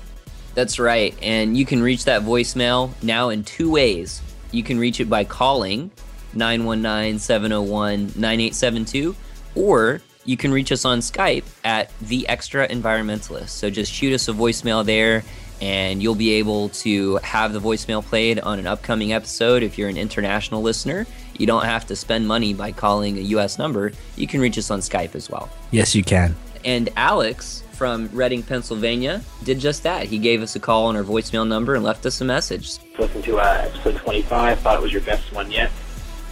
That's right. And you can reach that voicemail now in two ways. You can reach it by calling 919 701 9872, or you can reach us on Skype at The Extraenvironmentalist. So just shoot us a voicemail there, and you'll be able to have the voicemail played on an upcoming episode if you're an international listener. You don't have to spend money by calling a US number. You can reach us on Skype as well. Yes, you can. And Alex from Reading, Pennsylvania, did just that. He gave us a call on our voicemail number and left us a message. Listen to uh, episode 25. Thought it was your best one yet.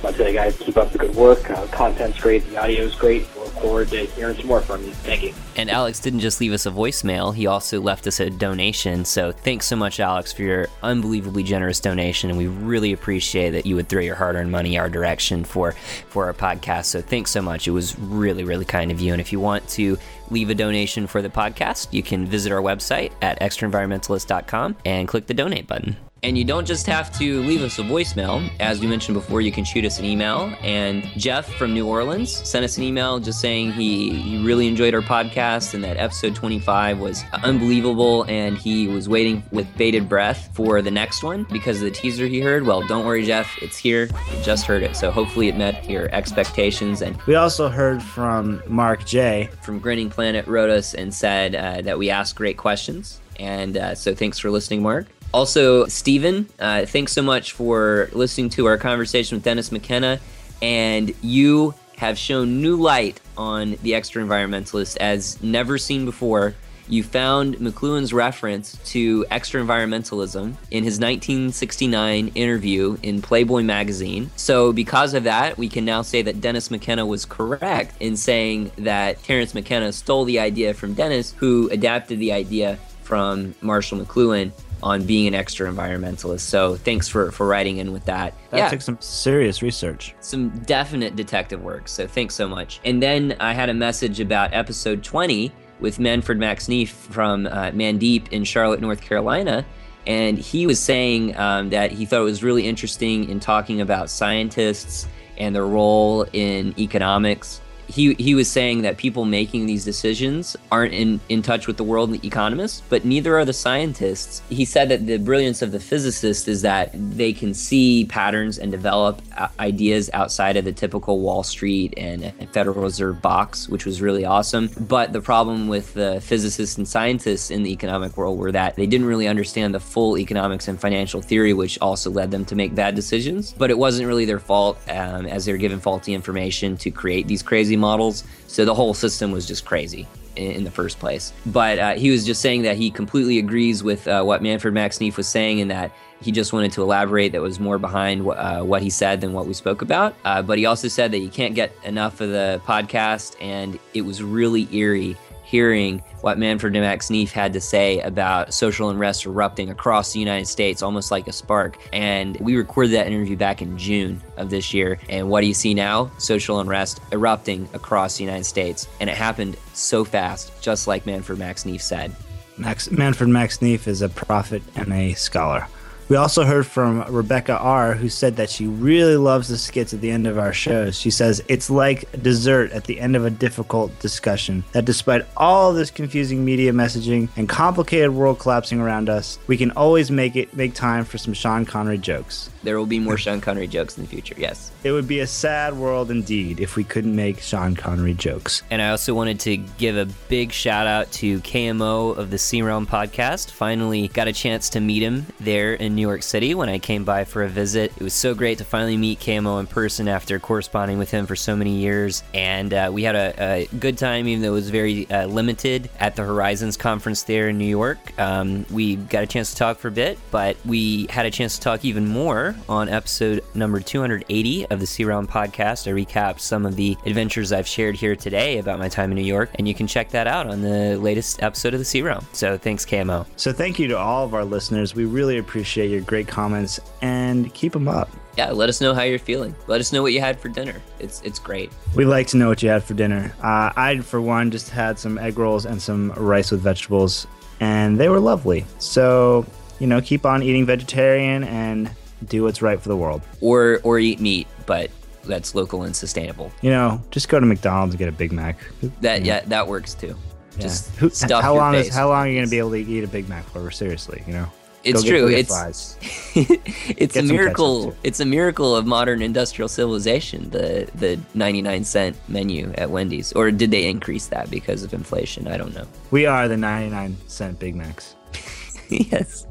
So I'd say, guys, keep up the good work. Uh, content's great. The audio's great. Forward to hearing some more from you. Thank you. And Alex didn't just leave us a voicemail, he also left us a donation. So thanks so much, Alex, for your unbelievably generous donation. And we really appreciate that you would throw your hard earned money our direction for, for our podcast. So thanks so much. It was really, really kind of you. And if you want to leave a donation for the podcast, you can visit our website at extraenvironmentalist.com and click the donate button. And you don't just have to leave us a voicemail. As we mentioned before, you can shoot us an email. And Jeff from New Orleans sent us an email just saying he, he really enjoyed our podcast and that episode 25 was unbelievable. And he was waiting with bated breath for the next one because of the teaser he heard. Well, don't worry, Jeff, it's here. You just heard it. So hopefully it met your expectations. And We also heard from Mark J. from Grinning Planet wrote us and said uh, that we asked great questions. And uh, so thanks for listening, Mark. Also, Stephen, uh, thanks so much for listening to our conversation with Dennis McKenna. And you have shown new light on the Extraenvironmentalist as never seen before. you found McLuhan's reference to extra environmentalism in his 1969 interview in Playboy magazine. So, because of that, we can now say that Dennis McKenna was correct in saying that Terence McKenna stole the idea from Dennis, who adapted the idea from Marshall McLuhan on being an extra environmentalist. So thanks for for writing in with that. That yeah, took some serious research. some definite detective work. So thanks so much. And then I had a message about episode 20 with Manfred Max Neef from uh, Mandeep in Charlotte, North Carolina. And he was saying um, that he thought it was really interesting in talking about scientists and their role in economics. He, he was saying that people making these decisions aren't in, in touch with the world and the economists, but neither are the scientists. He said that the brilliance of the physicist is that they can see patterns and develop uh, ideas outside of the typical Wall Street and Federal Reserve box, which was really awesome. But the problem with the physicists and scientists in the economic world were that they didn't really understand the full economics and financial theory, which also led them to make bad decisions. But it wasn't really their fault, um, as they were given faulty information to create these crazy models. So the whole system was just crazy in, the first place. But uh, he was just saying that he completely agrees with uh, what Manfred Max Neef was saying, and that he just wanted to elaborate that was more behind wh- uh, what he said than what we spoke about. Uh, but he also said that you can't get enough of the podcast, and it was really eerie hearing what Manfred Max Neef had to say about social unrest erupting across the United States, almost like a spark. And we recorded that interview back in June of this year. And what do you see now? Social unrest erupting across the United States. And it happened so fast, just like Manfred Max Neef said. Max, Manfred Max Neef is a prophet and a scholar. We also heard from Rebecca R., who said that she really loves the skits at the end of our shows. She says it's like dessert at the end of a difficult discussion. That despite all this confusing media messaging and complicated world collapsing around us, we can always make it make time for some Sean Connery jokes. There will be more Sean Connery jokes in the future, yes. It would be a sad world indeed if we couldn't make Sean Connery jokes. And I also wanted to give a big shout out to KMO of the C-Realm podcast. Finally got a chance to meet him there in New York City when I came by for a visit. It was so great to finally meet KMO in person after corresponding with him for so many years. And uh, we had a, a, good time, even though it was very uh, limited at the Horizons conference there in New York. Um, we got a chance to talk for a bit, but we had a chance to talk even more on episode number 280 of the C-Realm podcast. I recap some of the adventures I've shared here today about my time in New York, and you can check that out on the latest episode of the C-Realm. So thanks, KMO. So thank you to all of our listeners. We really appreciate your great comments and keep them up. Yeah, let us know how you're feeling. Let us know what you had for dinner. It's it's great. We'd like to know what you had for dinner. Uh, I, for one, just had some egg rolls and some rice with vegetables, and they were lovely. So, you know, keep on eating vegetarian and do what's right for the world. Or or eat meat, but that's local and sustainable. You know, just go to McDonald's and get a Big Mac. That yeah, that works too. Yeah. Just Who, stuff how long is how long are you gonna be able to eat a Big Mac for? Seriously, you know. It's Go true. It's *laughs* it's Get a miracle. It's a miracle of modern industrial civilization. The the 99 cent menu at Wendy's, or did they increase that because of inflation? I don't know. We are the 99 cent Big Macs. *laughs* yes.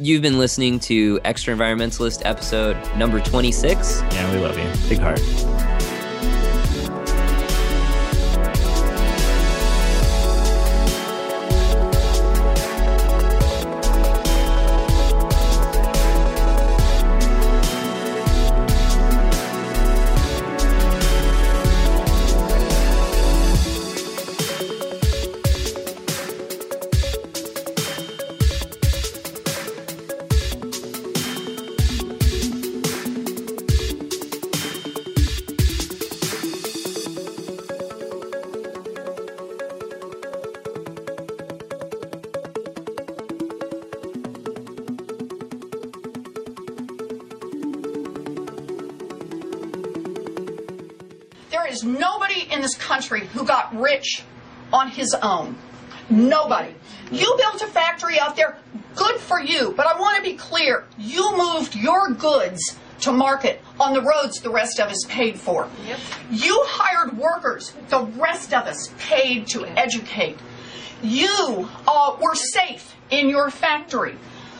You've been listening to Extraenvironmentalist episode number 26. Yeah, we love you. Big heart. His own. Nobody. You built a factory out there, good for you, but I want to be clear. You moved your goods to market on the roads the rest of us paid for. You hired workers the rest of us paid to educate. You uh, were safe in your factory.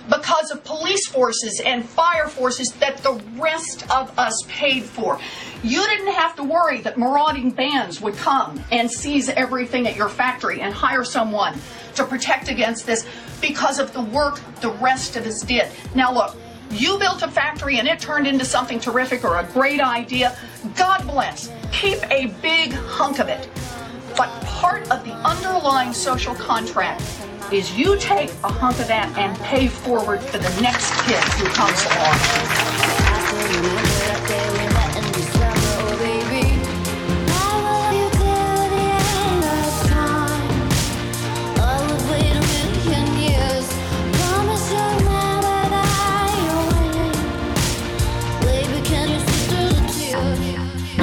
Because of police forces and fire forces that the rest of us paid for. You didn't have to worry that marauding bands would come and seize everything at your factory and hire someone to protect against this because of the work the rest of us did. Now, look, you built a factory and it turned into something terrific or a great idea. God bless. Keep a big hunk of it. But part of the underlying social contract is you take a hunk of that and pay forward for the next kid who comes along.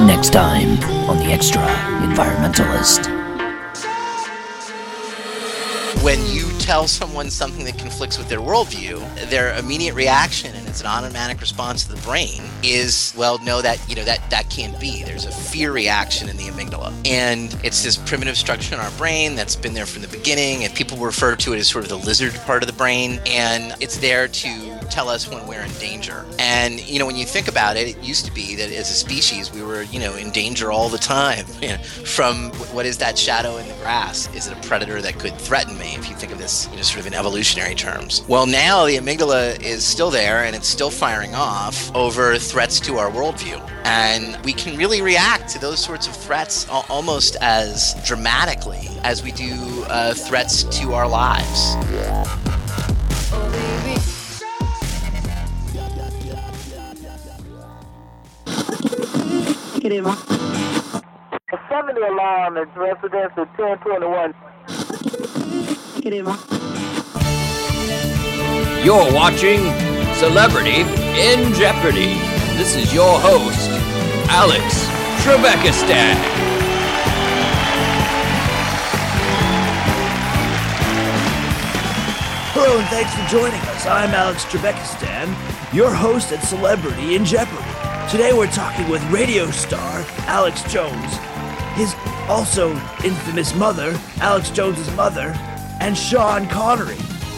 Next time on The Extra Environmentalist. When you tell someone something that conflicts with their worldview, their immediate reaction, it's an automatic response to the brain, is, well, no, that you know that that can't be. There's a fear reaction in the amygdala, and it's this primitive structure in our brain that's been there from the beginning, and people refer to it as sort of the lizard part of the brain, and it's there to tell us when we're in danger. And you know, when you think about it, it used to be that as a species we were, you know, in danger all the time *laughs* you know, from what is that shadow in the grass? Is it a predator that could threaten me? If you think of this, you know, sort of in evolutionary terms. Well, now the amygdala is still there and it's still firing off over threats to our worldview. And we can really react to those sorts of threats almost as dramatically as we do uh, threats to our lives. A 70 alarm is residential 1021. You're watching Celebrity in Jeopardy. This is your host, Alex Trebekistan. Hello and thanks for joining us. I'm Alex Trebekistan, your host at Celebrity in Jeopardy. Today we're talking with radio star Alex Jones, his also infamous mother, Alex Jones's mother, and Sean Connery,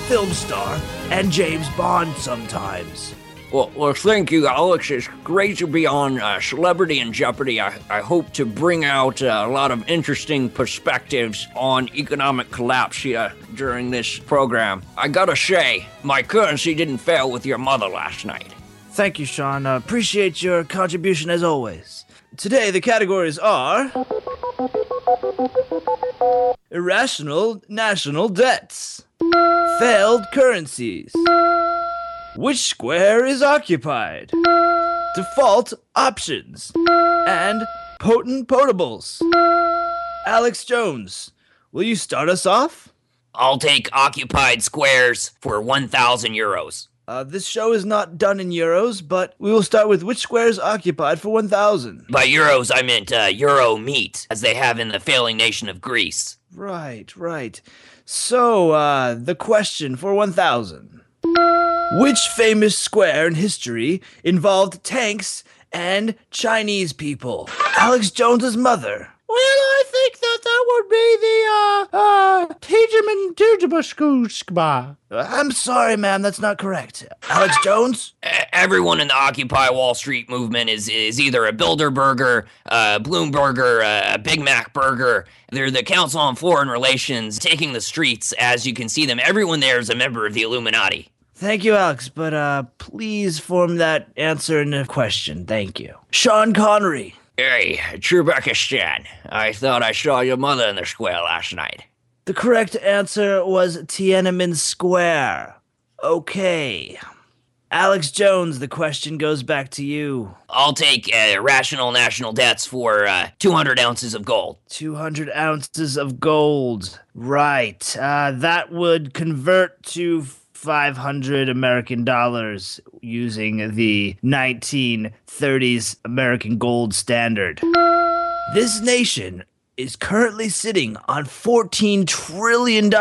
film star and James Bond sometimes. Well, well, thank you, Alex. It's great to be on uh, Celebrity in Jeopardy. I, I hope to bring out uh, a lot of interesting perspectives on economic collapse here during this program. I gotta say, my currency didn't fail with your mother last night. Thank you, Sean. Uh, appreciate your contribution as always. Today the categories are irrational national debts, failed currencies, which square is occupied, default options, and potent potables. Alex Jones, will you start us off? I'll take occupied squares for 1,000 euros. Uh, this show is not done in euros, but we will start with which square is occupied for 1,000. By euros, I meant uh, euro meat, as they have in the failing nation of Greece. Right, right. So, uh, the question for 1,000. Which famous square in history involved tanks and Chinese people? Alex Jones's mother. Well, I think that that would be the, uh, uh, Tijaman I'm sorry, ma'am, that's not correct. Alex Jones? Everyone in the Occupy Wall Street movement is is either a Bilderberger, a Bloomberger, uh, a Big Mac burger. They're the Council on Foreign Relations taking the streets as you can see them. Everyone there is a member of the Illuminati. Thank you, Alex, but uh, please form that answer into a question. Thank you. Sean Connery. Hey, Trebekistan. I thought I saw your mother in the square last night. The correct answer was Tiananmen Square. Okay. Alex Jones, the question goes back to you. I'll take uh, rational national debts for uh, 200 ounces of gold. 200 ounces of gold. Right. Uh, that would convert to 500 American dollars using the 1930s American gold standard. This nation is currently sitting on $14 trillion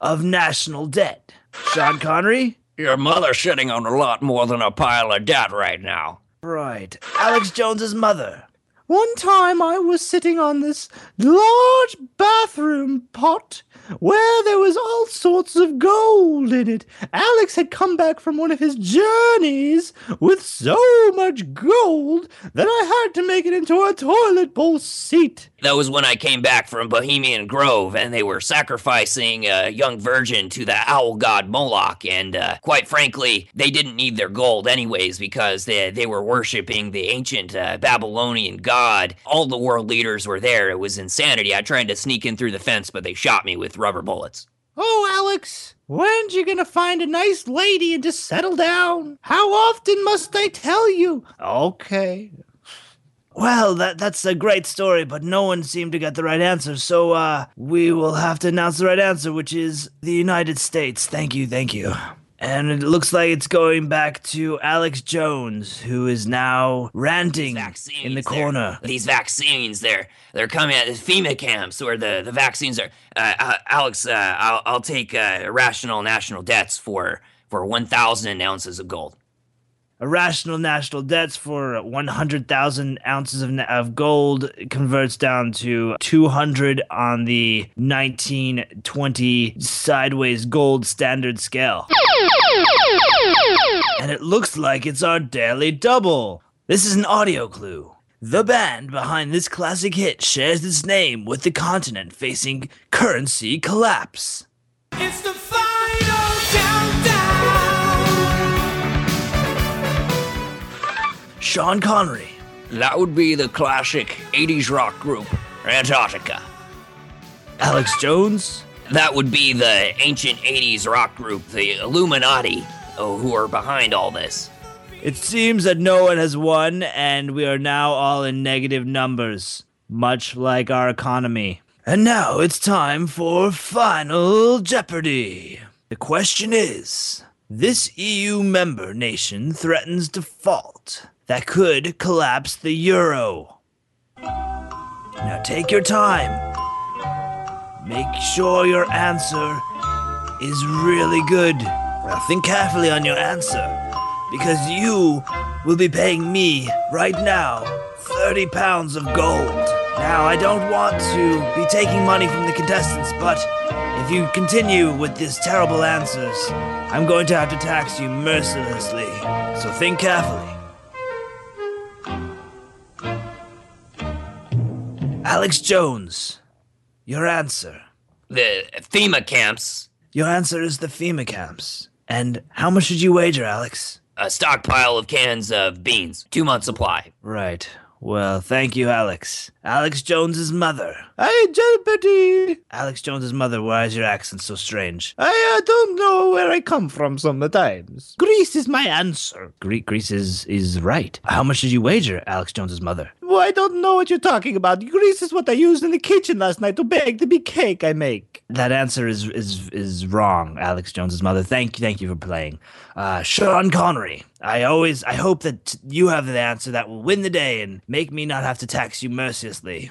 of national debt. Sean Connery? Your mother's sitting on a lot more than a pile of debt right now. Right. Alex Jones's mother. One time I was sitting on this large bathroom pot where there was all sorts of gold in it. Alex had come back from one of his journeys with so much gold that I had to make it into a toilet bowl seat. That was when I came back from Bohemian Grove and they were sacrificing a young virgin to the owl god Moloch. And uh, quite frankly, they didn't need their gold anyways because they, they were worshiping the ancient uh, Babylonian god. All the world leaders were there. It was insanity. I tried to sneak in through the fence, but they shot me with rubber bullets. Oh, Alex, when's you gonna find a nice lady and just settle down? How often must I tell you? Okay. Well, that that's a great story, but no one seemed to get the right answer. So uh we will have to announce the right answer, which is the United States. Thank you, thank you. And it looks like it's going back to Alex Jones, who is now ranting in the corner. These vaccines, they're they're coming at the FEMA camps where the, the vaccines are. Uh, uh, Alex, uh, I'll, I'll take uh, irrational national debts for for 1,000 ounces of gold. Irrational national debts for 100,000 ounces of, of gold converts down to 200 on the 1920 sideways gold standard scale. And it looks like it's our daily double. This is an audio clue. The band behind this classic hit shares its name with the continent facing currency collapse. It's the Sean Connery. That would be the classic 80s rock group, Antarctica. Alex Jones. That would be the ancient 80s rock group, the Illuminati, oh, who are behind all this. It seems that no one has won, and we are now all in negative numbers, much like our economy. And now it's time for Final Jeopardy! The question is This EU member nation threatens default that could collapse the euro. Now take your time. Make sure your answer is really good. Now think carefully on your answer because you will be paying me right now 30 pounds of gold. Now, I don't want to be taking money from the contestants, but if you continue with these terrible answers, I'm going to have to tax you mercilessly. So think carefully. Alex Jones, your answer. The FEMA camps. Your answer is the FEMA camps. And how much did you wager, Alex? A stockpile of cans of beans, two months supply. Right. Well, thank you, Alex. Alex Jones's mother. Hey, Jeopardy! Alex Jones's mother, why is your accent so strange? I uh, don't know where I come from sometimes. Greece is my answer. Gre- Greece is, is right. How much did you wager, Alex Jones's mother? Well, I don't know what you're talking about. Grease is what I used in the kitchen last night to bake the big cake I make. That answer is is is wrong, Alex Jones's mother. Thank you, thank you for playing. Uh, Sean Connery. I always I hope that you have the answer that will win the day and make me not have to tax you mercilessly.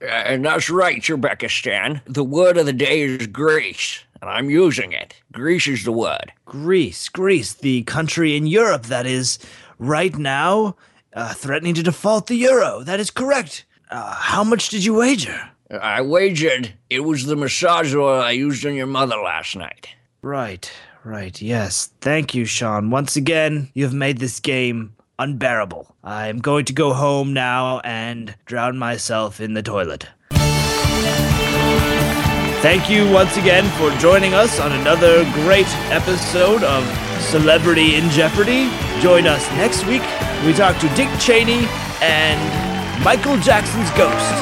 Uh, and that's right, Uzbekistan. The word of the day is Greece, and I'm using it. Greece is the word. Greece, Greece, the country in Europe that is right now uh, threatening to default the euro. That is correct. Uh, how much did you wager? I wagered it was the massage oil I used on your mother last night. Right, right, yes. Thank you, Sean. Once again, you have made this game unbearable. I'm going to go home now and drown myself in the toilet. Thank you once again for joining us on another great episode of Celebrity in Jeopardy. Join us next week. We talk to Dick Cheney and Michael Jackson's ghost.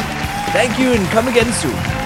Thank you and come again soon.